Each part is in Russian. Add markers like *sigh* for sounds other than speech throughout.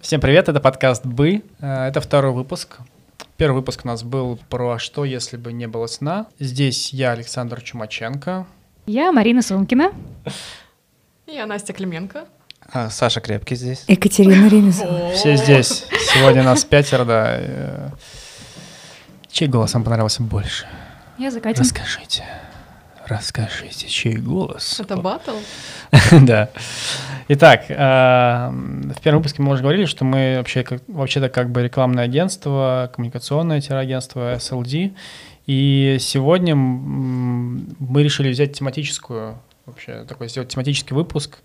Всем привет, это подкаст «Бы». Э, Это второй выпуск. Первый выпуск у нас был про «Что, если бы не было сна?». Здесь я, Александр Чумаченко. Я Марина Сумкина. Я Настя Клименко. А, Саша Крепкий здесь. Екатерина Ремезова. Все здесь. Сегодня нас пятеро, да. Э, Чей голос вам понравился больше? Я за Катю. Расскажите. Расскажите, чей голос? Это батл? *laughs* Да. Итак, э, в первом выпуске мы уже говорили, что мы вообще вообще-то как бы рекламное агентство, коммуникационное агентство SLD. И сегодня мы решили взять тематическую, вообще такой сделать тематический выпуск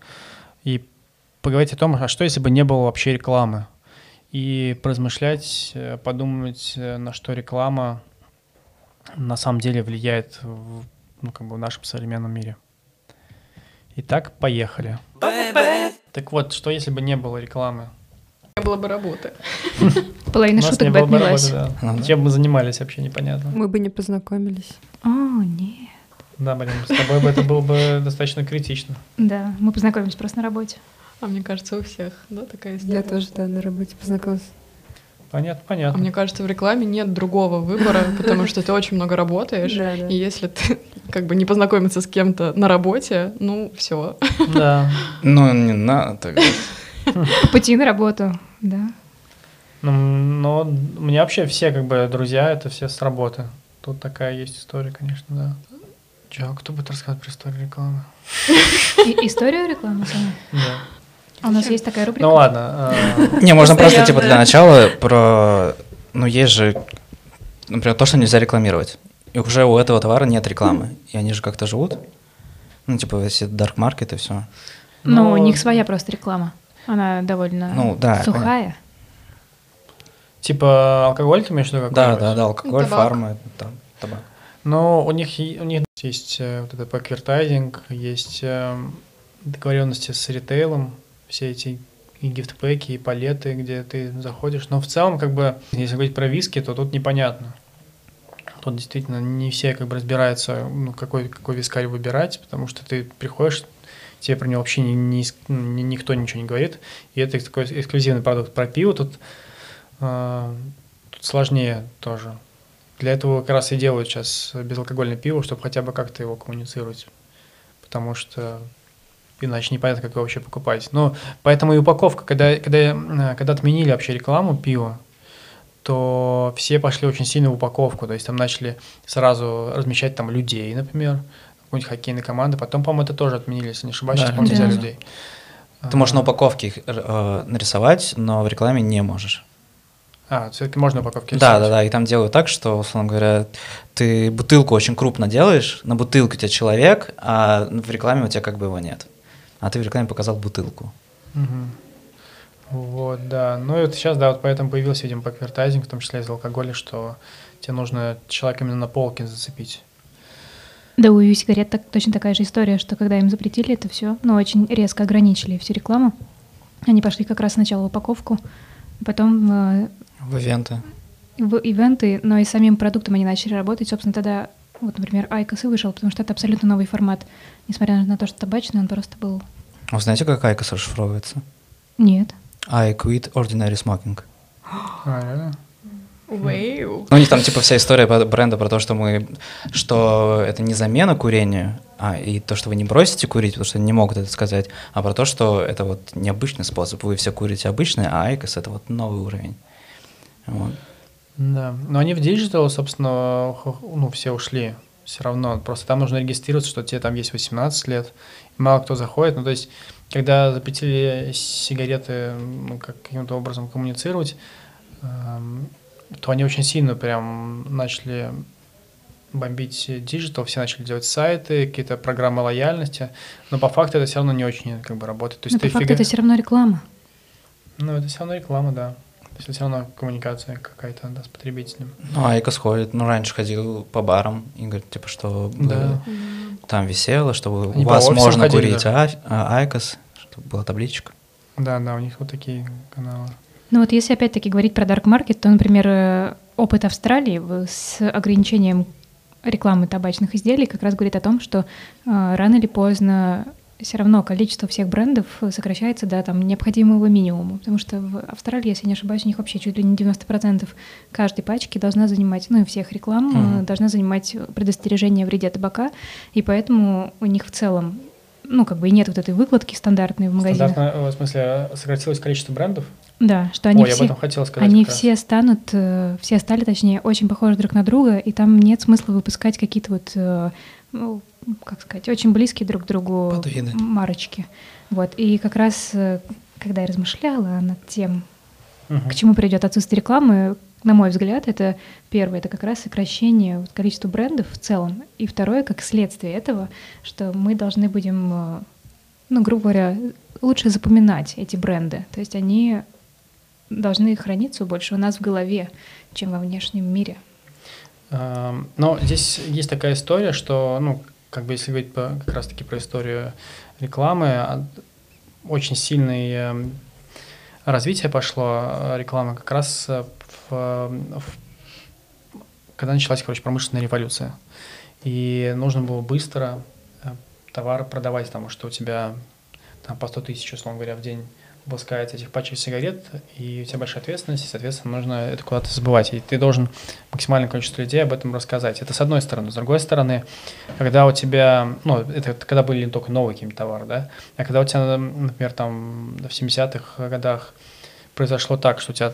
и поговорить о том, а что если бы не было вообще рекламы. И поразмышлять, э, подумать, э, на что реклама на самом деле влияет в, ну, как бы в нашем современном мире. Итак, поехали. Так вот, что если бы не было рекламы? Не было бы работы. *laughs* Половина шуток бы отнялась. Чем мы занимались, вообще непонятно. Мы бы не познакомились. О, нет. Да, Марин, с тобой бы это было бы достаточно критично. Да, мы познакомились просто на работе. А мне кажется, у всех, да, такая история? Я тоже, да, на работе познакомилась. Понятно, А понятно. мне кажется, в рекламе нет другого выбора, *laughs* потому что ты очень много работаешь. И если ты как бы не познакомиться с кем-то на работе, ну все. Да. Ну, не надо так. *laughs* По пути на работу, да. Ну, но у меня вообще все как бы друзья, это все с работы. Тут такая есть история, конечно, да. Че, а кто будет рассказывать про историю рекламы? Историю рекламы. Да. А у нас есть такая рубрика. Ну ладно. э, *laughs* Не, можно просто, типа, для начала про... Ну, есть же, например, то, что нельзя рекламировать. И уже у этого товара нет рекламы. И они же как-то живут. Ну, типа, если дарк маркет и все. Но у ну, них своя просто реклама. Она довольно Ну, да, сухая. Типа алкоголь ты имеешь в виду Да, да, да, алкоголь, Табак. фарма, там, табак. Но у них, у них есть э, вот этот паквертайзинг, есть эм, договоренности с ритейлом, все эти и гифтпеки, и палеты, где ты заходишь. Но в целом, как бы, если говорить про виски, то тут непонятно. Тут действительно не все как бы разбираются, ну, какой, какой вискарь выбирать, потому что ты приходишь, тебе про него вообще ни- ни- никто ничего не говорит, и это такой эксклюзивный продукт. Про пиво тут, э, тут сложнее тоже. Для этого как раз и делают сейчас безалкогольное пиво, чтобы хотя бы как-то его коммуницировать. Потому что иначе непонятно, как его вообще покупать. Но поэтому и упаковка, когда, когда, э, когда отменили вообще рекламу пива, то все пошли очень сильно в упаковку. То есть там начали сразу размещать там людей, например, какую-нибудь хоккейную команду. Потом, по-моему, это тоже отменили, если не ошибаюсь, Да, нельзя да. людей. Ты можешь на упаковке их э, нарисовать, но в рекламе не можешь. А, все-таки можно упаковки Да, рисовать. да, да. И там делают так, что, условно говоря, ты бутылку очень крупно делаешь, на бутылке у тебя человек, а в рекламе у тебя как бы его нет. А ты в рекламе показал бутылку. Мгм. Вот, да. Ну и вот сейчас, да, вот поэтому появился, видимо, паквертайзинг, в том числе из алкоголя, что тебе нужно человека именно на полке зацепить. Да, у сигарет так, точно такая же история, что когда им запретили это все, ну, очень резко ограничили всю рекламу, они пошли как раз сначала в упаковку, потом э, В ивенты. в ивенты, но и самим продуктом они начали работать. Собственно, тогда, вот, например, IQOS и вышел, потому что это абсолютно новый формат. Несмотря на то, что табачный, он просто был... А Вы знаете, как IQOS расшифровывается? Нет. I quit ordinary smoking. А, реально? Вэйу. Ну, у них там типа вся история бренда про то, что мы, что это не замена курению, а и то, что вы не бросите курить, потому что они не могут это сказать, а про то, что это вот необычный способ, вы все курите обычный, а IQOS это вот новый уровень. Вот. Да. Но они в digital, собственно, ну, все ушли. Все равно. Просто там нужно регистрироваться, что тебе там есть 18 лет. И мало кто заходит. Ну, то есть, когда запретили сигареты ну, как, каким-то образом коммуницировать, эм, то они очень сильно прям начали бомбить digital, все начали делать сайты, какие-то программы лояльности, но по факту это все равно не очень как бы работает. То есть Но ты по факту фига- это все равно реклама. Ну, это все равно реклама, да. То есть это все равно коммуникация какая-то да, с потребителем. Ну, IQOS ходит, ну, раньше ходил по барам и говорит, типа, что Да. там висело, чтобы Они у вас можно ходили курить даже. а- а IQOS, чтобы была табличка. Да, да, у них вот такие каналы. Ну вот если опять-таки говорить про Dark Market, то, например, э, опыт Австралии с ограничением рекламы табачных изделий как раз говорит о том, что э, рано или поздно все равно количество всех брендов сокращается до там, необходимого минимума. Потому что в Австралии, если не ошибаюсь, у них вообще чуть ли не 90% каждой пачки должна занимать, ну и всех реклам, э, должна занимать предостережение о вреде табака. И поэтому у них в целом, ну как бы и нет вот этой выкладки стандартной в магазинах. Стандартно, э, в смысле, сократилось количество брендов? Да, что они Ой, я об все... этом хотел сказать. Они раз. все станут, э, все стали, точнее, очень похожи друг на друга, и там нет смысла выпускать какие-то вот, э, ну, как сказать, очень близкие друг к другу Подвины. марочки. Вот, и как раз, э, когда я размышляла над тем, Мгм. к чему придет отсутствие рекламы, на мой взгляд, это первое, это как раз сокращение количества брендов в целом, и второе, как следствие этого, что мы должны будем, э, ну, грубо говоря, лучше запоминать эти бренды, то есть они должны храниться больше у нас в голове, чем во внешнем мире. Эм, Но здесь есть такая история, что, ну, как бы если говорить по- как раз-таки про историю рекламы, а, очень сильное эм, развитие пошло э, рекламы как раз э, в, в- когда началась, короче, промышленная революция. И нужно было быстро э, товар продавать, потому что у тебя там по 100 тысяч, условно говоря, в день выпускается этих пачек сигарет, и у тебя большая ответственность, и, соответственно, нужно это куда-то забывать. И ты должен максимальное количество людей об этом рассказать. Это с одной стороны. С другой стороны, когда у тебя, ну, это когда были только новые какие-то товары, да, а когда у тебя, например, там в 70-х годах произошло так, что у тебя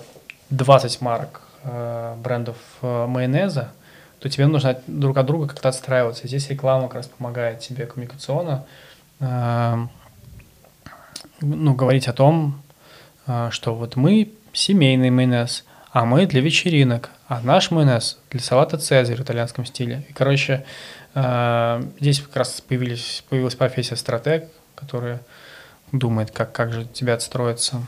20 марок э, брендов э, майонеза, то тебе нужно друг от друга как-то отстраиваться. Здесь реклама как раз помогает тебе коммуникационно э, ну, говорить о том, э, что вот мы семейный майонез, а мы для вечеринок, а наш майонез для салата Цезарь в итальянском стиле. И, короче, э, здесь как раз появились, появилась профессия стратег, которая думает, как, как же тебя отстроиться.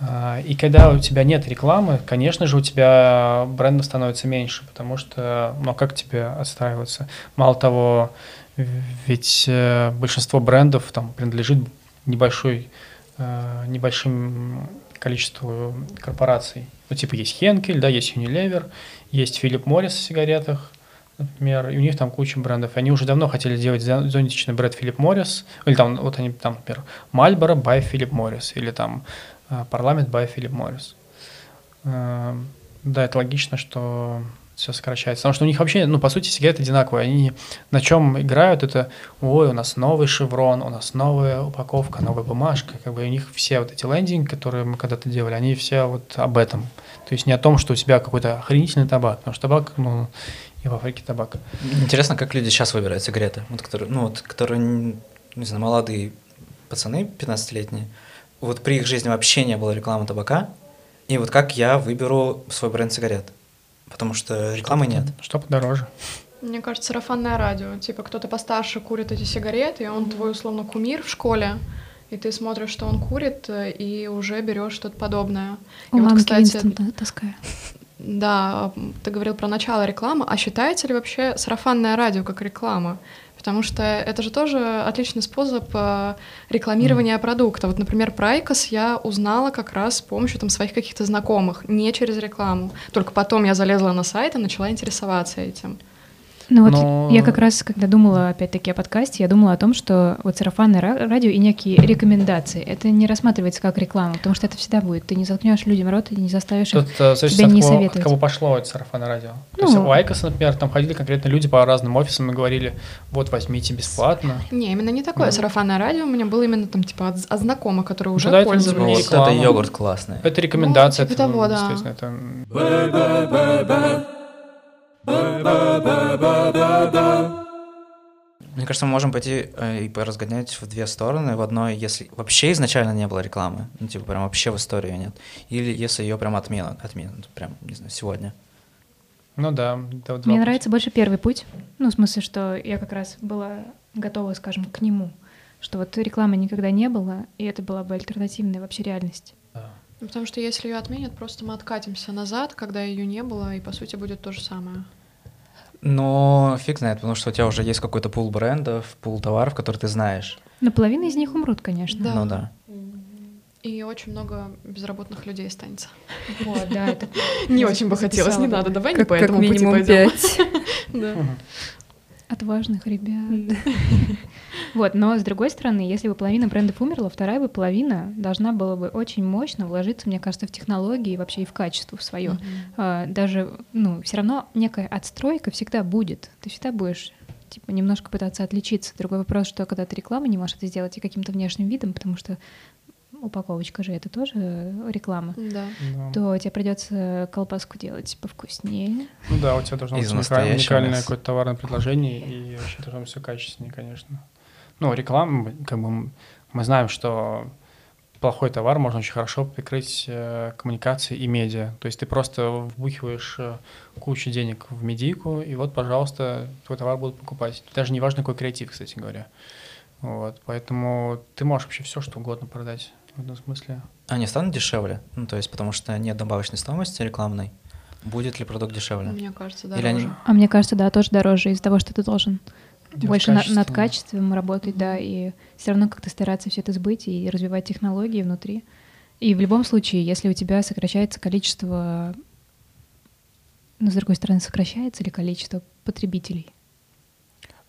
А, И когда у тебя нет рекламы, конечно же, у тебя брендов становится меньше, потому что, ну, как тебе отстраиваться? Мало того, ведь э, большинство брендов там принадлежит небольшой, э, небольшим количеству корпораций. Ну, типа есть Хенкель, да, есть Unilever, есть Philip Morris в сигаретах, например, и у них там куча брендов. Они уже давно хотели сделать зо- зонтичный бренд Philip Morris, или там, вот они там, например, Marlboro by Philip Morris, или там э, Парламент by Philip Morris. Э, Да, это логично, что все сокращается. Потому что у них вообще, ну, по сути, сигареты одинаковые. Они на чем играют, это, ой, у нас новый шеврон, у нас новая упаковка, новая бумажка. Как бы у них все вот эти лендинги, которые мы когда-то делали, они все вот об этом. То есть не о том, что у тебя какой-то охренительный табак, потому что табак, ну, и в Африке табак. Интересно, как люди сейчас выбирают сигареты, вот, которые, ну, вот, которые, не знаю, молодые пацаны 15-летние, вот при их жизни вообще не было рекламы табака, и вот как я выберу свой бренд сигарет, потому что рекламы нет. Что подороже. Мне кажется, сарафанное радио. Типа кто-то постарше курит эти сигареты, и он твой условно кумир в школе, и ты смотришь, что он курит, э, и уже берешь что-то подобное. У И вот, кстати, таскаю. Да, ты говорил про начало рекламы, а считается ли вообще сарафанное радио как реклама? Потому что это же тоже отличный способ э, рекламирования продукта. Вот, например, про IQOS я узнала как раз с помощью там, своих каких-то знакомых, не через рекламу. Только потом я залезла на сайт и начала интересоваться этим. Ну вот Но- я как раз, когда думала опять-таки о подкасте, я думала о том, что вот сарафанное ра- радио и некие рекомендации, это не рассматривается как реклама, потому что это всегда будет. Ты не заткнешь людям рот и не заставишь их Тут э, зависит тебя от не кого, от советовать. кого пошло это сарафанное радио. То Ну. есть у IQOS -а, например, там ходили конкретно люди по разным офисам и говорили, вот возьмите бесплатно. Не, именно не такое Ну. сарафанное радио. У меня было именно там типа от, от знакомых, которые уже да, это Ну, пользовались. не вот это йогурт классный. Это рекомендация. Ну, типа это, того, да. это- Мне кажется, мы можем пойти э, и поразгонять в две стороны. В одной, если вообще изначально не было рекламы, ну, типа, прям вообще в истории нет. Или если ее прям отменят, отменят, прям, не знаю, сегодня. Ну да. это вот два Мне пути. нравится больше первый путь. Ну, в смысле, что я как раз была готова, скажем, к нему. Что вот рекламы никогда не было, и это была бы альтернативная вообще реальность. Да. Ну, Потому что если ее отменят, просто мы откатимся назад, когда ее не было, и по сути будет то же самое. Но фиг знает, потому что у тебя уже есть какой-то пул брендов, пул товаров, которые ты знаешь. Но половина из них умрут, конечно. Да. Ну да. И очень много безработных людей останется. Вот, да, это *laughs* Не очень бы хотелось, не надо, давай не по этому пути минимум пойдем. *laughs* Отважных ребят. *laughs* Вот, но с другой стороны, если бы половина брендов умерла, вторая бы половина должна была бы очень мощно вложиться, мне кажется, в технологии и вообще и в качество в свое. А, Даже, ну, все равно некая отстройка всегда будет. Ты всегда будешь типа немножко пытаться отличиться. Другой вопрос, что когда ты рекламу не можешь это сделать и каким-то внешним видом, потому что упаковочка же это тоже реклама, Да. Да. то тебе придется колбаску делать повкуснее. Ну да, у тебя должно Из быть уникальное какое-то товарное предложение, и вообще должно быть все качественнее, конечно. Ну, реклама, как бы мы знаем, что плохой товар можно очень хорошо прикрыть э, коммуникацией и медиа. То есть ты просто вбухиваешь э, кучу денег в медийку, и вот, пожалуйста, твой товар будут покупать. Даже не важно, какой креатив, кстати говоря. Вот, поэтому ты можешь вообще все, что угодно продать в этом смысле. Они станут дешевле? Ну, то есть, потому что нет добавочной стоимости рекламной. Будет ли продукт дешевле? Мне кажется, Или дороже. они- А мне кажется, да, тоже дороже из-за того, что ты должен Делать больше на- над качеством работать, да, и все равно как-то стараться все это сбыть и развивать технологии внутри. И в любом случае, если у тебя сокращается количество, ну, с другой стороны, сокращается ли количество потребителей?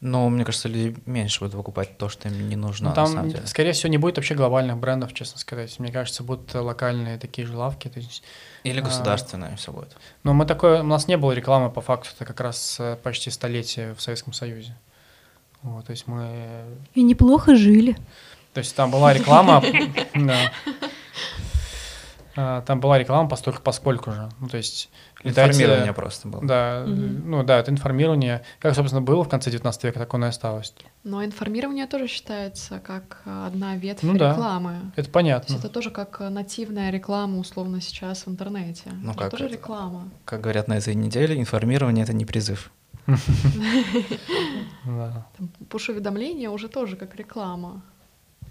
Ну, мне кажется, люди меньше будут покупать то, что им не нужно, Ну, на там, самом деле. скорее всего, не будет вообще глобальных брендов, честно сказать. Мне кажется, будут локальные такие же лавки. То есть, Или а, государственное все будет. но мы такое, у нас не было рекламы по факту, это как раз э, почти столетие в Советском Союзе. Вот, то есть мы, И неплохо жили. то есть там была реклама, *laughs* да. А, Там была реклама постольку поскольку же. Ну, то есть летайте- Информирование просто было. Да, Мгм. ну да, это информирование. Как, собственно, было в конце 19 века, так оно и осталось. Но информирование тоже считается как э, одна ветвь Ну да. рекламы. Это То понятно. есть это тоже как э, нативная реклама, условно, сейчас в интернете. Ну это как тоже это? реклама. Как говорят на этой неделе, информирование — это не призыв. *laughs* Да. Пуш-уведомления уже тоже как реклама.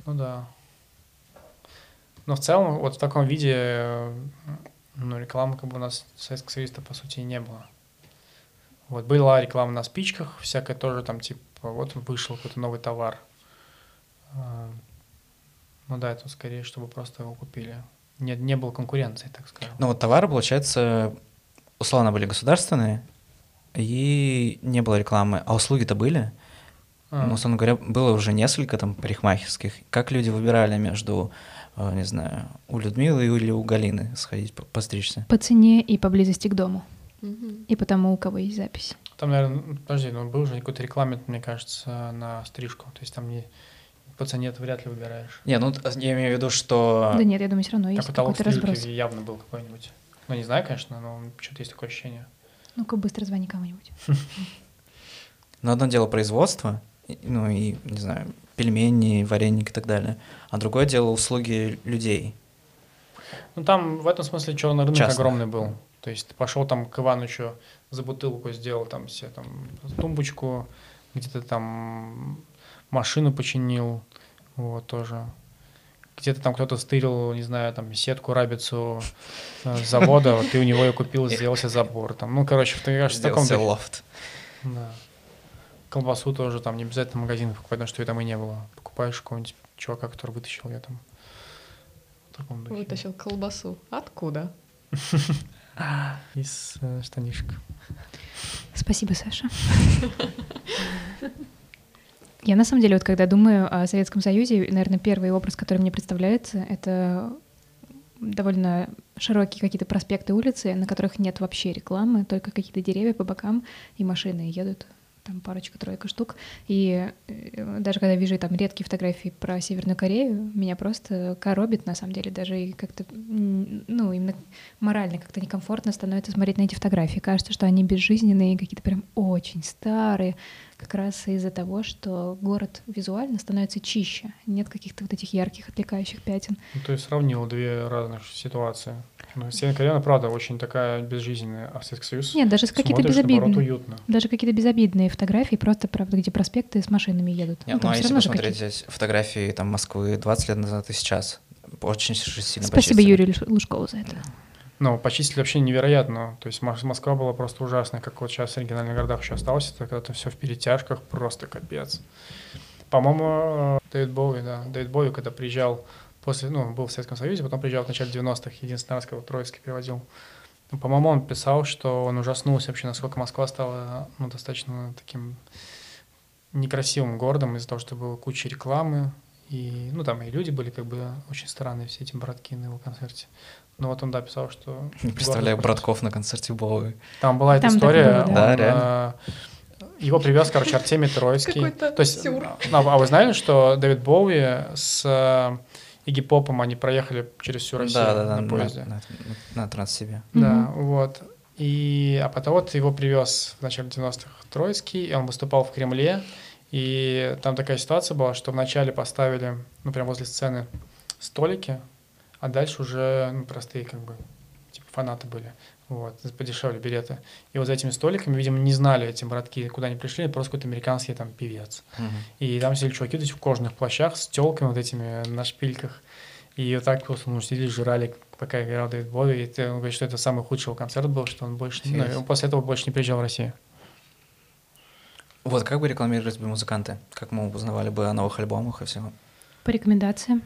Ну да. Но в целом, вот в таком виде, ну, рекламы как бы у нас в Советском Союзе по сути не было. Вот была реклама на спичках, всякая тоже там типа, вот вышел какой-то новый товар. А, Ну да, это скорее, чтобы просто его купили. Не, не было конкуренции, так скажем. Ну вот товары, получается, условно были государственные, и не было рекламы, а услуги-то были. А, Ну, условно говоря, было уже несколько там парикмахерских. Как люди выбирали между, э, не знаю, у Людмилы или у Галины сходить по- постричься? По цене и поблизости к дому. Мгм. И потому, у кого есть запись. Там, наверное, подожди, ну был же какой-то рекламе, мне кажется, на стрижку. То есть там не по цене ты вряд ли выбираешь. Не, ну я имею в виду, что... Да нет, я думаю, все равно есть какой-то разброс. явно был какой-нибудь. Ну, не знаю, конечно, но что-то есть такое ощущение. Ну-ка, быстро звони кому-нибудь. *laughs* Ну, одно дело производство, ну и, не знаю, пельмени, вареник и так далее, а другое дело услуги людей. Ну, там в этом смысле черный рынок Частных. огромный был. То есть ты пошел там к Иванычу за бутылку, сделал там себе там тумбочку, где-то там машину починил, вот тоже. Где-то там кто-то стырил, не знаю, там сетку, рабицу э, с завода, вот ты у него ее купил, *laughs* сделал себе забор. Там. Ну, короче, ты кажется, в таком духе. лофт. Да. Колбасу тоже там не обязательно в магазинах покупать, потому что ее там и не было. Покупаешь какого-нибудь чувака, который вытащил ее там. В таком духе. Вытащил колбасу. Откуда? *laughs* Из э, штанишек. Спасибо, Саша. Я на самом деле, вот когда думаю о Советском Союзе, наверное, первый образ, который мне представляется, это довольно широкие какие-то проспекты улицы, на которых нет вообще рекламы, только какие-то деревья по бокам, и машины едут, там парочка-тройка штук. И э, даже когда вижу там редкие фотографии про Северную Корею, меня просто коробит, на самом деле, даже и как-то, ну, именно морально как-то некомфортно становится смотреть на эти фотографии. Кажется, что они безжизненные, какие-то прям очень старые, как раз из-за того, что город визуально становится чище. Нет каких-то вот этих ярких отвлекающих пятен. Ну, то есть сравнил две разных ситуации. Ну, Северная Корея, правда, очень такая безжизненная, а Советский Союз Нет, даже с какие-то безобидные. уютно. Даже какие-то безобидные фотографии, просто, правда, где проспекты с машинами едут. Не, Ну, ну, а если посмотреть какие-то- здесь фотографии там, Москвы 20 лет назад и сейчас, очень сильно Спасибо почистили. Юрию Луж- Лужкову за это. Ну, почистили вообще невероятно. То есть Мос- Москва была просто ужасная, как вот сейчас в региональных городах еще осталось. Это когда-то все в перетяжках, просто капец. По-моему, э, Дэвид Боуи, да, Дэвид Боуи, когда приезжал после, ну, был в Советском Союзе, потом приезжал в начале 90-х, единственный раз, когда Троицкий переводил. Ну, по-моему, он писал, что он ужаснулся вообще, насколько Москва стала, ну, достаточно таким некрасивым городом из-за того, что было куча рекламы, и, ну, там и люди были как бы очень странные, все эти братки на его концерте. Но вот он, да, писал, что... *laughs* Не представляю братков на концерте Бовы. Там была эта Там история. было, да. он, Да, реально. э, Его привез, короче, Артемий *laughs* Троицкий. Какой-то То есть, сюр. а вы знали, что Дэвид Боуи с э, Игги Попом они проехали через всю Россию Да, да, да, на поезде? на, на, на Транссибе. Да, вот. И, а потом вот его привез в начале 90-х Троицкий, и он выступал в Кремле, и там такая ситуация была, что вначале поставили, ну, прям возле сцены столики, а дальше уже, ну, простые, как бы, типа, фанаты были, вот, подешевле билеты. И вот за этими столиками, видимо, не знали эти братки, куда они пришли, просто какой-то американский там певец. Мгм. И там сидели чуваки вот эти в кожаных плащах с телками вот этими на шпильках. И вот так просто ну, сидели, жрали, пока играл Дэвид Бови. И ты, он говорит, что это самый худший его концерт был, что он больше... не- Ну, и он после этого больше не приезжал в Россию. Вот как бы рекламировались бы музыканты? Как мы узнавали бы о новых альбомах и всего? По рекомендациям.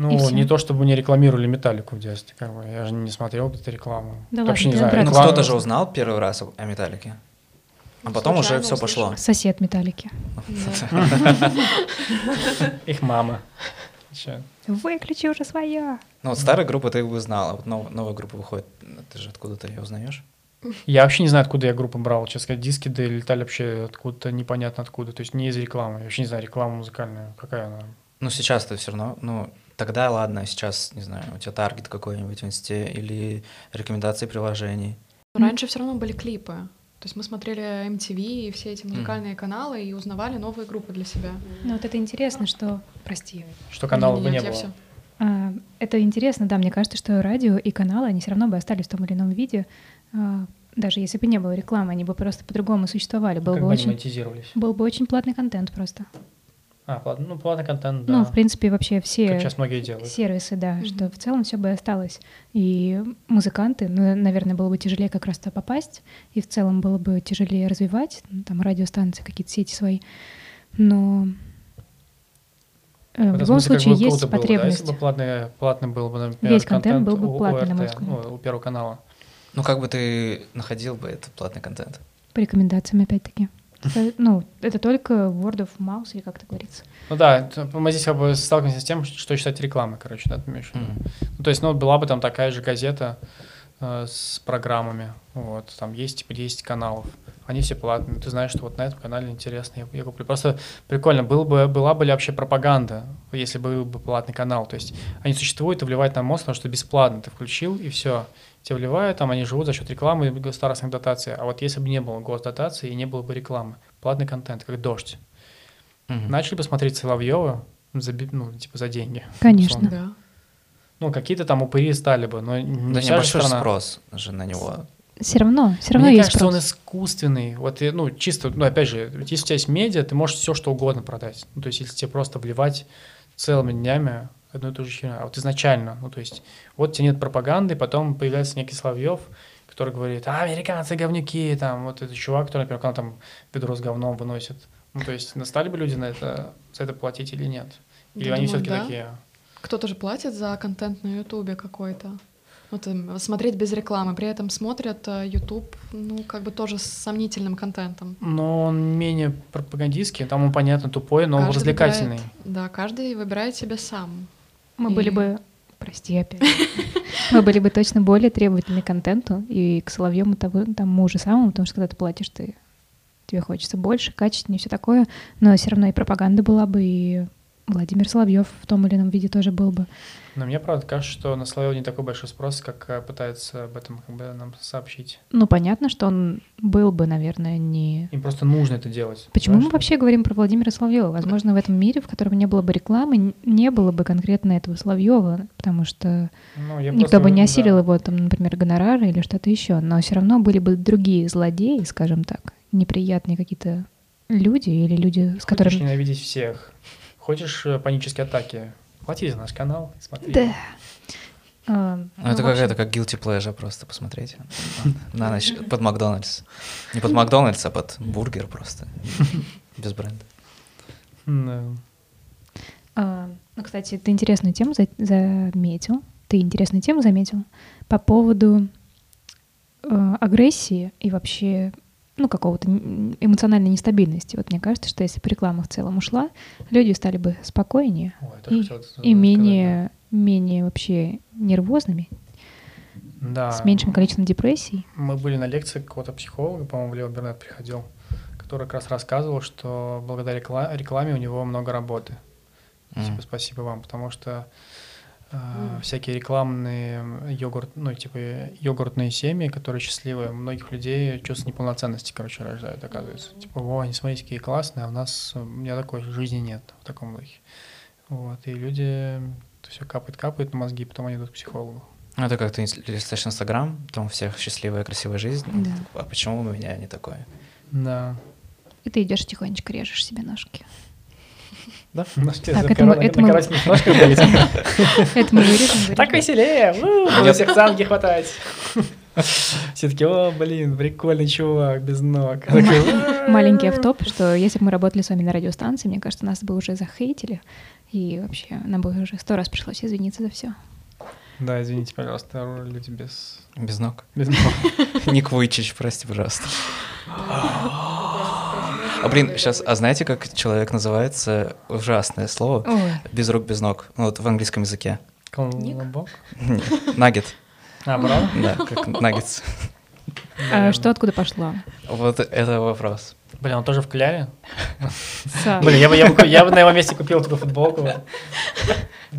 Ну, не то, чтобы не рекламировали Металлику в детстве, как бы. Я же не смотрел эту рекламу. Да Вообще ладно, не знаю. Ну, кто-то же узнал первый раз о о Металлике. А потом уже Случайно все пошло. Сосед Металлики. *laughs* Их мама. Выключи уже свое. Ну вот старая группа ты бы знала, вот нов- новая группа выходит, ты же откуда-то ее узнаешь? Я вообще не знаю, откуда я группу брал. Честно сказать, диски долетали вообще откуда-то непонятно откуда. То есть не из рекламы. Я вообще не знаю, реклама музыкальная. Какая она? Ну сейчас ты все равно, ну тогда ладно, сейчас, не знаю, у тебя таргет какой-нибудь в инсте или рекомендации приложений. Но Раньше все равно были клипы. То есть мы смотрели MTV и все эти музыкальные каналы и узнавали новые группы для себя. Ну вот это интересно, что... Прости. Что каналов бы не было. всё. А, Это интересно, да, мне кажется, что радио и каналы, они все равно бы остались в том или ином виде, а, даже если бы не было рекламы, они бы просто по-другому существовали. Был Как бы бы они очень, монетизировались. был бы очень платный контент просто. А, платный, ну, платный контент, да. Ну, в принципе, вообще Как все сейчас многие делают. сервисы, да, Мгм. что в целом все бы осталось. И музыканты, ну, наверное, было бы тяжелее как раз то попасть, и в целом было бы тяжелее развивать, ну, там, радиостанции, какие-то сети свои. Но э, в этом любом как случае бы есть круто было, да, потребность. если бы платный, платный был бы, например, Весь контент был бы у- у платный, на мой РТ, взгляд. ну, у Первого канала. Ну как бы ты находил бы этот платный контент? По рекомендациям, опять-таки. Это, Ну, это только word of mouth, или как это говорится. Ну да, мы здесь как бы сталкиваемся с тем, что считать рекламой, короче, да, ты имеешь в виду? Мгм. Ну, то есть, ну, была бы там такая же газета э, с программами, вот, там есть, типа, 10 каналов, они все платные, ты знаешь, что вот на этом канале интересно, я, я куплю. Просто прикольно, был бы, была бы ли вообще пропаганда, если был бы платный канал, то есть они существуют и вливают на мозг, потому что бесплатно ты включил, и все, тебе вливают, там они живут за счет рекламы и государственных дотаций, а вот если бы не было госдотации и не было бы рекламы, платный контент, как дождь, Мгм. начали бы смотреть Соловьева, за, би- ну, типа, за деньги. Конечно. условно. Да. Ну, какие-то там упыри стали бы, но не Да вся же небольшой страна. спрос же на него. Все равно, все равно Мне есть кажется, он спрос. искусственный. Вот, и, ну, чисто, ну, опять же, если у тебя есть медиа, ты можешь все что угодно продать. Ну, то есть, если тебе просто вливать целыми днями одну и ту же херню. А вот изначально, ну, то есть, вот у тебя нет пропаганды, потом появляется некий Соловьев, который говорит, а, американцы говнюки, там, вот этот чувак, который, например, когда там ведро с говном выносит. Ну, то есть, настали бы люди на это, за это платить или нет? Или Я они думаю, все-таки да. такие... Кто-то же платит за контент на Ютубе какой-то. Вот им смотреть без рекламы, при этом смотрят э, YouTube, ну, как бы тоже с сомнительным контентом. Но он менее пропагандистский, там он, понятно, тупой, но Каждый развлекательный. выбирает- да, каждый выбирает себе сам. Мы были И- бы, прости опять, *laughs* мы были бы точно более требовательны к контенту и к Соловьему того, тому же самому, потому что когда ты платишь, ты тебе хочется больше, качественнее, все такое, но все равно и пропаганда была бы, и Владимир Соловьев в том или ином виде тоже был бы. Но мне, правда, кажется, что на Соловьева не такой большой спрос, как э, пытаются об этом как бы нам сообщить. Ну, понятно, что он был бы, наверное, не... Им просто нужно это делать. Почему мы понимаешь? вообще говорим про Владимира Соловьева? Возможно, в этом мире, в котором не было бы рекламы, не было бы конкретно этого Соловьева, потому что Ну, Никто просто- бы не да. осилил его, там, например, гонорары или что-то еще, но все равно были бы другие злодеи, скажем так, неприятные какие-то люди или люди, с Хочешь которыми... ненавидеть всех, хочешь э, панические атаки, плати за наш канал, смотри. Да. А, Ну, это как общем, это как guilty pleasure просто посмотреть *laughs* на ночь под Макдональдс. Не под Макдональдс, а под бургер просто. *laughs* Без бренда. Да. а, ну, кстати, ты интересную тему за- заметил. Ты интересную тему заметил по поводу э, агрессии и вообще ну, какого-то эмоциональной нестабильности. Вот мне кажется, что если бы реклама в целом ушла, люди стали бы спокойнее Ой, и, и менее, менее вообще нервозными, да. с меньшим количеством депрессий. Мы были на лекции какого-то психолога, по-моему, Лео Бернет приходил, который как раз рассказывал, что благодаря рекла- рекламе у него много работы. Типа, спасибо вам, потому что э, всякие рекламные йогурт, ну, типа йогуртные семьи, которые счастливые, многих людей чувство неполноценности, короче, рождают, оказывается. Типа, о, они смотрите, какие классные, а у нас, у меня такой жизни нет в таком духе. Вот, и люди, все капает, капает на мозги, потом они идут к психологу. Ну, это как ты листаешь Инстаграм, там у всех счастливая, красивая жизнь. Да. А почему у меня не такое? Да. И ты идешь тихонечко режешь себе ножки. Да? Так, за это мы- *laughs* это мы- ходите? Это мы вырежем. Так веселее! у, Будет всех санки хватать. *laughs* Все таки о, блин, прикольный чувак, без ног. *laughs* Маленький автоп, что если бы мы работали с вами на радиостанции, мне кажется, нас бы уже захейтили. И вообще, нам бы уже сто раз пришлось извиниться за все. Да, извините, пожалуйста, люди без... Без ног. без ног. Ник Вуйчич, прости, пожалуйста. А блин, сейчас, а знаете, как человек называется? Ужасное слово. Ой, Без рук, без ног. Ну, вот в английском языке. Колобок? Нагет. А, правда? Да, как наггетс. а что откуда пошло? Вот это вопрос. Блин, он тоже в кляре? Блин, я бы, я бы, я бы на его месте купил такую футболку.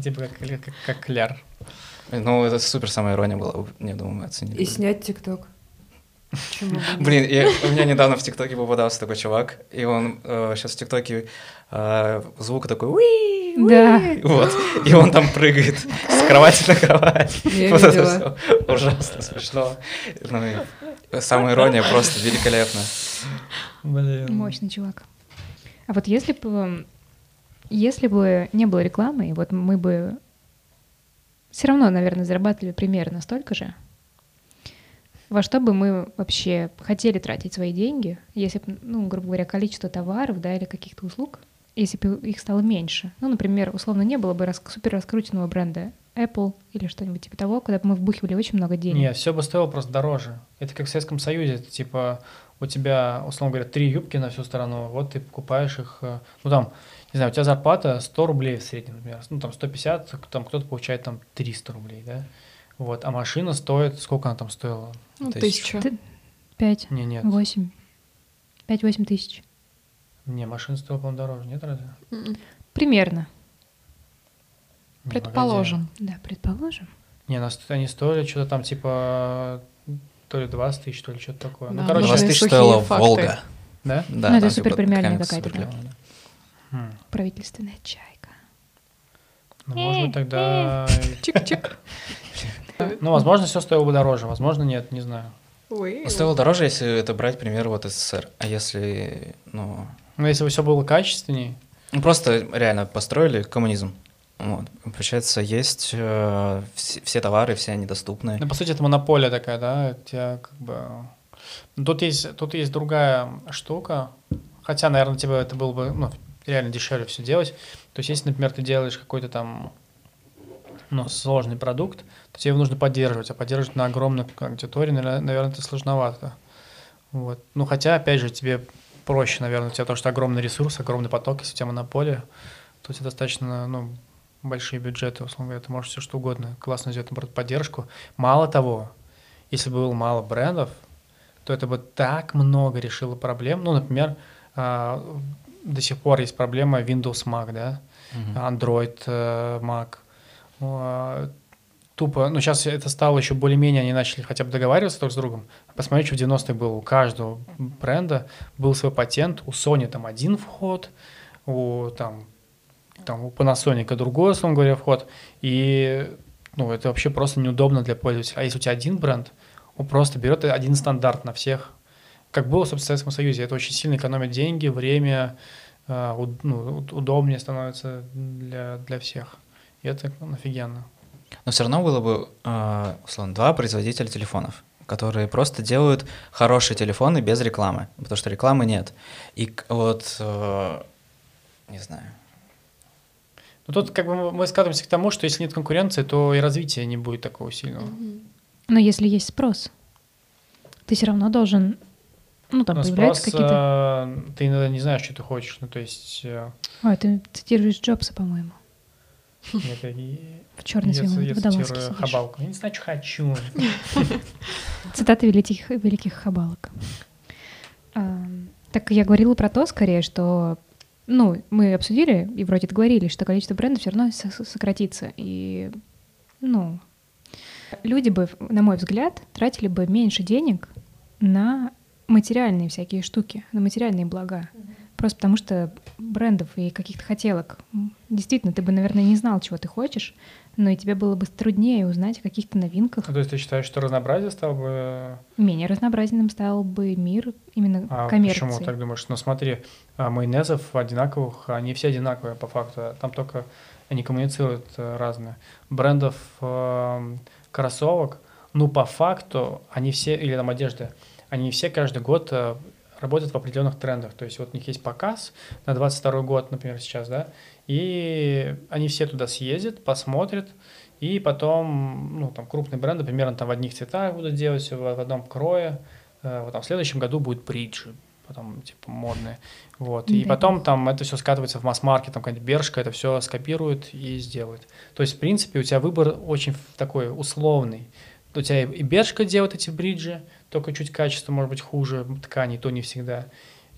Типа как, как, как кляр. Ну, это супер самая ирония была. Не думаю, мы оценили. И снять ТикТок. Блин, я- у меня недавно в ТикТоке попадался такой чувак, и он сейчас в ТикТоке э, звук такой уи, уи», Да. вот, и он там прыгает с кровати на кровать. *laughs* Я Вот это всё ужасно смешно. Ну и самая ирония просто великолепная. Блин. Мощный чувак. А вот если бы, если бы не было рекламы, и вот мы бы все равно, наверное, зарабатывали примерно столько же, во что бы мы вообще хотели тратить свои деньги, если бы, ну, грубо говоря, количество товаров, да, или каких-то услуг, если бы их стало меньше. Ну, например, условно, не было бы рас- супер раскрученного бренда Apple или что-нибудь типа того, куда бы мы вбухивали очень много денег. Нет, все бы стоило просто дороже. Это как в Советском Союзе. Это типа у тебя, условно говоря, три юбки на всю страну, вот ты покупаешь их, э, ну там, не знаю, у тебя зарплата 100 рублей в среднем, например, ну там 150, там кто-то получает там 300 рублей, да? Вот, а машина стоит, сколько она там стоила? Ну, Тысячу. Пять, Не, нет, восемь, пять-восемь тысяч. не, машина стоила, по-моему, дороже, нет разве? М-м. Примерно. Не, Предположим. Да, предположим. погоди. Не, нас они стоили что-то там типа то ли 20 тысяч, то ли что-то такое. Да, ну, ну, короче, 20 Нужны тысяч стоила факты. Волга. да? Да, Ну, это там супер типа премиальная какая-то, да. Хм. Правительственная чайка. Ну, может быть, тогда... Чик-чик. *laughs* Ну, возможно, все стоило бы дороже, возможно, нет, не знаю. Ой. Ну, Стоило дороже, если это брать, пример, вот СССР. А если, ну, Но если бы все было качественнее, ну, просто реально построили коммунизм. Вот. Получается, есть э, все, все товары, все они доступны. Ну, по сути, это монополия такая, да, у тебя как бы... Ну, Тут есть, тут есть другая штука, хотя, наверное, тебе это было бы ну, реально дешевле все делать. То есть, если, например, ты делаешь какой-то там ну, сложный продукт, то тебе его нужно поддерживать, а поддерживать на огромной аудитории, наверное, это сложновато. Вот. Ну, хотя, опять же, тебе проще, наверное, у тебя то, что огромный ресурс, огромный поток, если у тебя монополия, то у тебя достаточно, ну, большие бюджеты, условно говоря, ты можешь все что угодно классно сделать, наоборот, поддержку. Мало того, если бы было мало брендов, то это бы так много решило проблем. Ну, например, а, до сих пор есть проблема Windows Mac, да. Android э, Mac. Тупо, ну сейчас это стало еще более-менее, они начали хотя бы договариваться друг с другом. Посмотри, что в 90-х было. У каждого бренда был свой патент. У Sony там один вход, у там, там у Panasonic другой, условно говоря, вход. И ну, это вообще просто неудобно для пользователя. А если у тебя один бренд, он просто берет один стандарт на всех. Как было, собственно, в Советском Союзе. Это очень сильно экономит деньги, время, уд- ну, уд- удобнее становится для, для всех. И это офигенно. Но все равно было бы, э, условно, два производителя телефонов, которые просто делают хорошие телефоны без рекламы, потому что рекламы нет. И вот, э, не знаю, Но тут как бы мы- скатываемся к тому, что если нет конкуренции, то и развития не будет такого сильного. Но если есть спрос, ты все равно должен Ну, там Но появляются спрос, какие-то... э, ты иногда не знаешь, что ты хочешь. Ну, то есть, э, Ой, ты цитируешь Джобса, по-моему. Это и- В черной я, я цитирую. Хабалку. Я не знаю, что хочу. *laughs* Цитаты великих, великих хабалок. А, так я говорила про то, скорее, что ну, мы обсудили и вроде договорились, что количество брендов все равно со- со- сократится. И, ну, люди бы, на мой взгляд, тратили бы меньше денег на материальные всякие штуки, на материальные блага. Просто потому что брендов и каких-то хотелок. Действительно, ты бы, наверное, не знал, чего ты хочешь, но и тебе было бы труднее узнать о каких-то новинках. Ну, то есть ты считаешь, что разнообразие стало бы... Менее разнообразным стал бы мир именно А коммерции. почему так думаешь? Ну смотри, а, майонезов одинаковых, они все одинаковые по факту. Там только они коммуницируют э, разные. Брендов эм, кроссовок, ну по факту они все, или там одежды, они все каждый год э, работают в определенных трендах. То есть вот у них есть показ на 22 год, например, сейчас, да, и они все туда съездят, посмотрят, и потом, ну, там, крупные бренды примерно там в одних цветах будут делать, в, в одном крое. Э, вот там в следующем году будет бриджи, потом, типа, модные. Вот. И Да. потом там это все скатывается в масс-маркет, там какая-нибудь Бершка это все скопирует и сделает. То есть, в принципе, у тебя выбор очень такой условный. У тебя и Бершка делает эти бриджи, только чуть качество может быть хуже ткани, то не всегда.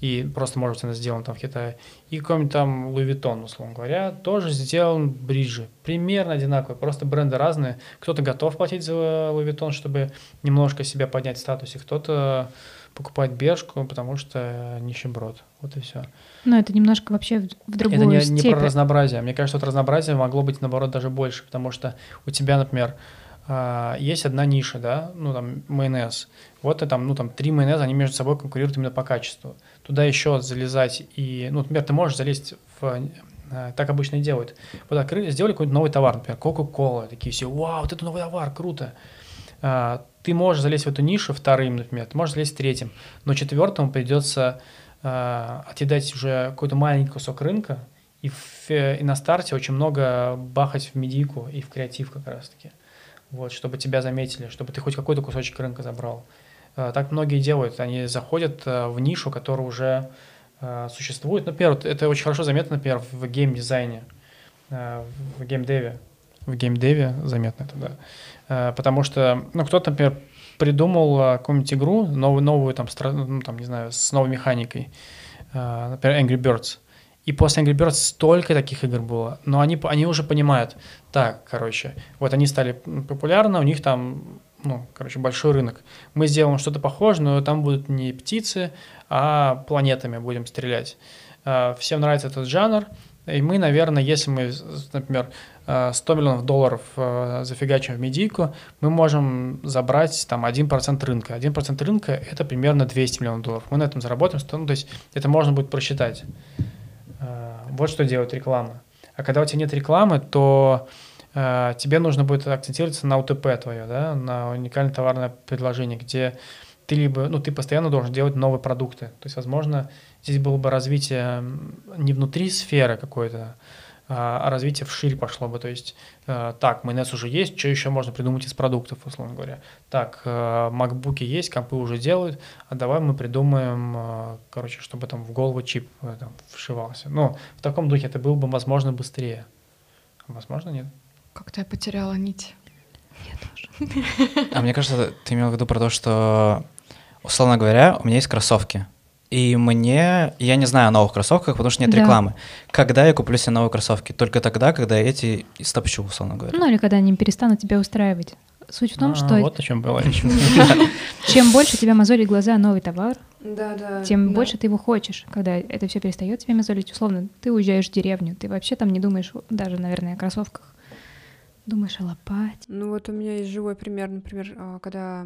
И просто, может быть, она сделана там в Китае. И какой-нибудь там Louis Vuitton, условно говоря, тоже сделан бриджи. Примерно одинаковые, просто бренды разные. Кто-то готов платить за Louis Vuitton, чтобы немножко себя поднять в статусе, кто-то покупает Бершку, потому что нищеброд. Вот и все. Но это немножко вообще в, в другую Это не, не степь. про разнообразие. Мне кажется, вот разнообразие могло быть, наоборот, даже больше, потому что у тебя, например, а, есть одна ниша, да, ну, там, майонез. Вот и там, ну, там, три майонеза, они между собой конкурируют именно по качеству. Туда еще залезать и, ну, например, ты можешь залезть в, э, так обычно и делают. Вот открыли, сделали какой-то новый товар, например, Кока-Кола, такие все, вау, вот это новый товар, круто. А, Ты можешь залезть в эту нишу вторым, например, ты можешь залезть третьим, но четвертому придется а, отъедать уже какой-то маленький кусок рынка, и, в, э, и на старте очень много бахать в медийку и в креатив как раз-таки. Вот, чтобы тебя заметили, чтобы ты хоть какой-то кусочек рынка забрал. А, Так многие делают, они заходят а, в нишу, которая уже а, существует. Например, это очень хорошо заметно, например, в геймдизайне, в геймдеве. В геймдеве заметно это, да. Потому что, ну, кто-то, например, придумал какую-нибудь игру, новую, новую там, стра- ну, там, не знаю, с новой механикой, например, Angry Birds. И после Angry Birds столько таких игр было, но они, они уже понимают, так, короче, вот они стали популярны, у них там, ну, короче, большой рынок. Мы сделаем что-то похожее, но там будут не птицы, а планетами будем стрелять. А, Всем нравится этот жанр, и мы, наверное, если мы, например, а, 100 миллионов долларов а, зафигачим в медийку, мы можем забрать там 1% рынка. 1% рынка – это примерно 200 миллионов долларов. Мы на этом заработаем, ну, то есть это можно будет просчитать. Вот что делает реклама. А когда у тебя нет рекламы, то а, тебе нужно будет акцентироваться на УТП твое, да, на уникальное товарное предложение, где ты либо, ну, ты постоянно должен делать новые продукты. То есть, возможно, здесь было бы развитие не внутри сферы какой-то, а а развитие вширь пошло бы. То есть, э, так, майонез уже есть, что еще можно придумать из продуктов, условно говоря. Так, э, макбуки есть, компы уже делают, а давай мы придумаем, э, короче, чтобы там в голову чип э, там, вшивался. Ну, в таком духе это было бы, возможно, быстрее. А Возможно, нет. Как-то я потеряла нить. А мне кажется, ты имел в виду про то, что, условно говоря, у меня есть кроссовки. И мне... Я не знаю о новых кроссовках, потому что нет Да. рекламы. Когда я куплю себе новые кроссовки? Только тогда, когда я эти стопчу, условно говоря. Ну или когда они перестанут тебя устраивать. Суть в том, А, что Вот о чем было речь. *laughs* чем больше тебя мозолит глаза новый товар, Да, да. тем да. больше ты его хочешь. Когда это все перестает тебя мозолить, условно, ты уезжаешь в деревню, ты вообще там не думаешь даже, наверное, о кроссовках. Думаешь о лопате. Ну вот у меня есть живой пример, например, а, когда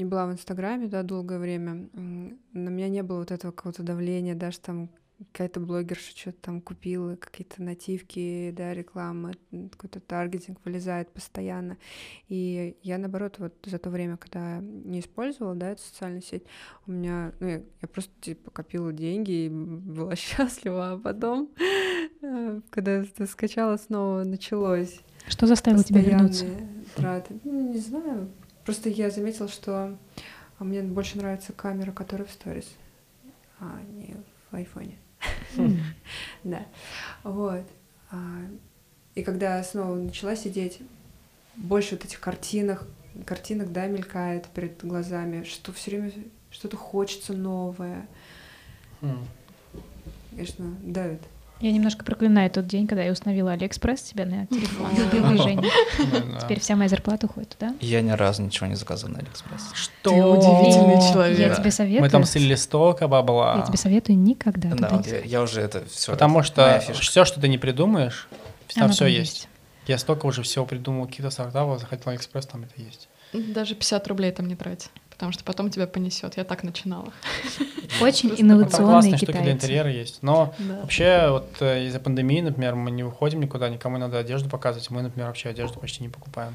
не была в Инстаграме, да, долгое время, на меня не было вот этого какого-то давления, даже там какая-то блогерша что-то там купила, какие-то нативки, да, реклама, какой-то таргетинг вылезает постоянно. И я, наоборот, вот за то время, когда не использовала, да, эту социальную сеть, у меня, ну, я, я просто, типа, копила деньги и *laughs* была *laughs* счастлива, а потом, э, когда это скачала, снова началось Что заставило тебя вернуться? траты. Ну, не знаю. Просто я заметила, что А мне больше нравится камера, которая в сторис, а не в айфоне. М. *laughs* Да. Вот. А, И когда я снова начала сидеть, больше вот этих картинок, картинок, да, мелькает перед глазами, что все время что-то хочется новое. М. Конечно, давит. Я немножко проклинаю тот день, когда я установила Алиэкспресс себе на телефон. Приложение. Да. Теперь вся моя зарплата уходит туда. Я ни разу ничего не заказывал на Алиэкспресс. Что? Ты удивительный человек. Я тебе советую. Мы там слили столько бабла. Я тебе советую никогда Да, я, уже это все. Потому что все, что ты не придумаешь, там все есть. Я столько уже всего придумал, какие-то стартапы, захотел Алиэкспресс, там это есть. Даже 50 рублей там не трать, потому что потом тебя понесет. Я так начинала. *laughs* Очень Ну, инновационные классные штуки для китайцы. интерьера есть. Но вообще вот э, из-за пандемии, например, мы не выходим никуда, никому не надо одежду показывать. Мы, например, вообще одежду почти не покупаем.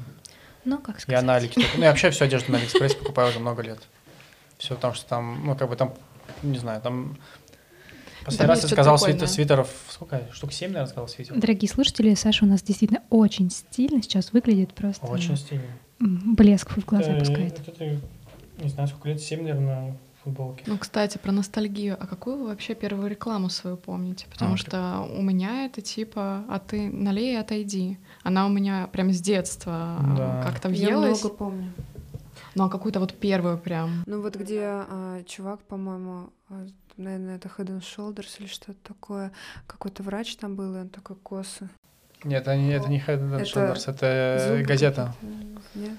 Ну, как Я сказать. на Алике Ну, я вообще всю одежду на *laughs* Алиэкспрессе покупаю уже много лет. Все потому что там, ну, как бы там, не знаю, там... Последний раз я сказал свитер, свитеров, сколько? Штук 7, наверное, сказал свитер. Дорогие слушатели, Саша у нас действительно очень стильно сейчас выглядит просто. Очень стильно. Блеск в глаза Это- пускает. это не знаю, сколько лет, 7, наверное, футболки. Ну, кстати, про ностальгию. А какую вы вообще первую рекламу свою помните? Потому А, что у меня это типа «А ты налей и отойди». Она у меня прям с детства Да. как-то Я въелась. много помню. Ну, а какую-то вот первую прям. Ну вот где а, чувак, по-моему, а, наверное, это Head and Shoulders или что-то такое. Какой-то врач там был, и он такой косы. Нет, это не, это не Head and Это Shoulders, это Зубы газета. какие-то.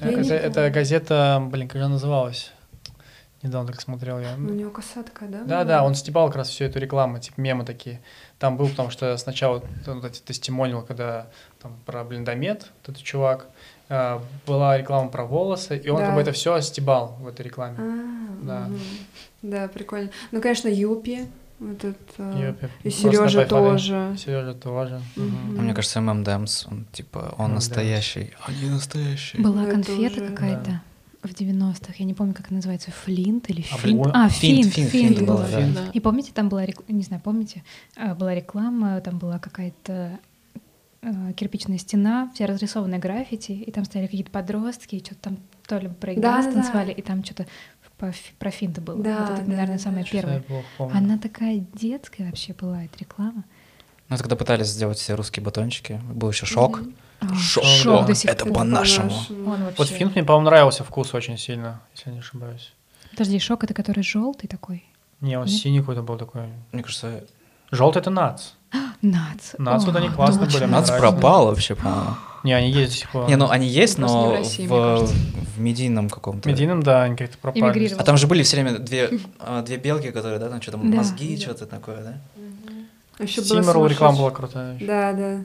Это, Я не это- это помню. газета, блин, как она называлась? Недавно только смотрел я. Ну, У него коса такая, да? Да, да, он стебал как раз всю эту рекламу, типа мемы такие. Там был, потому что сначала вот эти тестимониал, когда там про блиндомет, вот этот чувак, а, была реклама про волосы, и он Да. как бы это все стебал в этой рекламе. А, Да. мгм. Да, прикольно. Ну, конечно, Юпи. Вот это. Юпи. И Сережа тоже. Сережа тоже. А мне кажется, ММДМС, он типа, он M&M's. настоящий. Они настоящие. Была это конфета уже, какая-то в 90-х, я не помню, как она называется, Флинт или А, Финт. А, Финт, Финт, Финт, Финт Финт была. была, да. Да. И помните, там была, рек- не знаю, помните, а, была реклама, там была какая-то э, кирпичная стена, вся разрисованная граффити, и там стояли какие-то подростки, и что-то там то ли брейкданс Да-да-да. танцевали, и там что-то про, фи- про финты было. Да, вот это, да, наверное, да, самая да. первая. Она такая детская вообще была, эта реклама. Ну, это когда пытались сделать все русские батончики, был еще шок. А, Шок, шок да. до сих Это по-нашему. Он вообще... Вот Финт мне, по-моему, нравился вкус очень сильно, если я не ошибаюсь. Подожди, шок это который желтый такой? Не, он Нет? синий какой-то был такой. Мне кажется, Желтый это нац. Нац. Нац вот они классные точно. были, Нац пропал вообще, по-моему. Не, они есть до сих пор. Не, ну они есть, Просто не в но России, в, медийном каком-то. Медийным, да, они как-то пропали. А там же были все время две, а, две белки, которые, да, там что-то Да. мозги, Да. что-то такое, да? А Еще была Стимерл реклама была крутая. Да, да.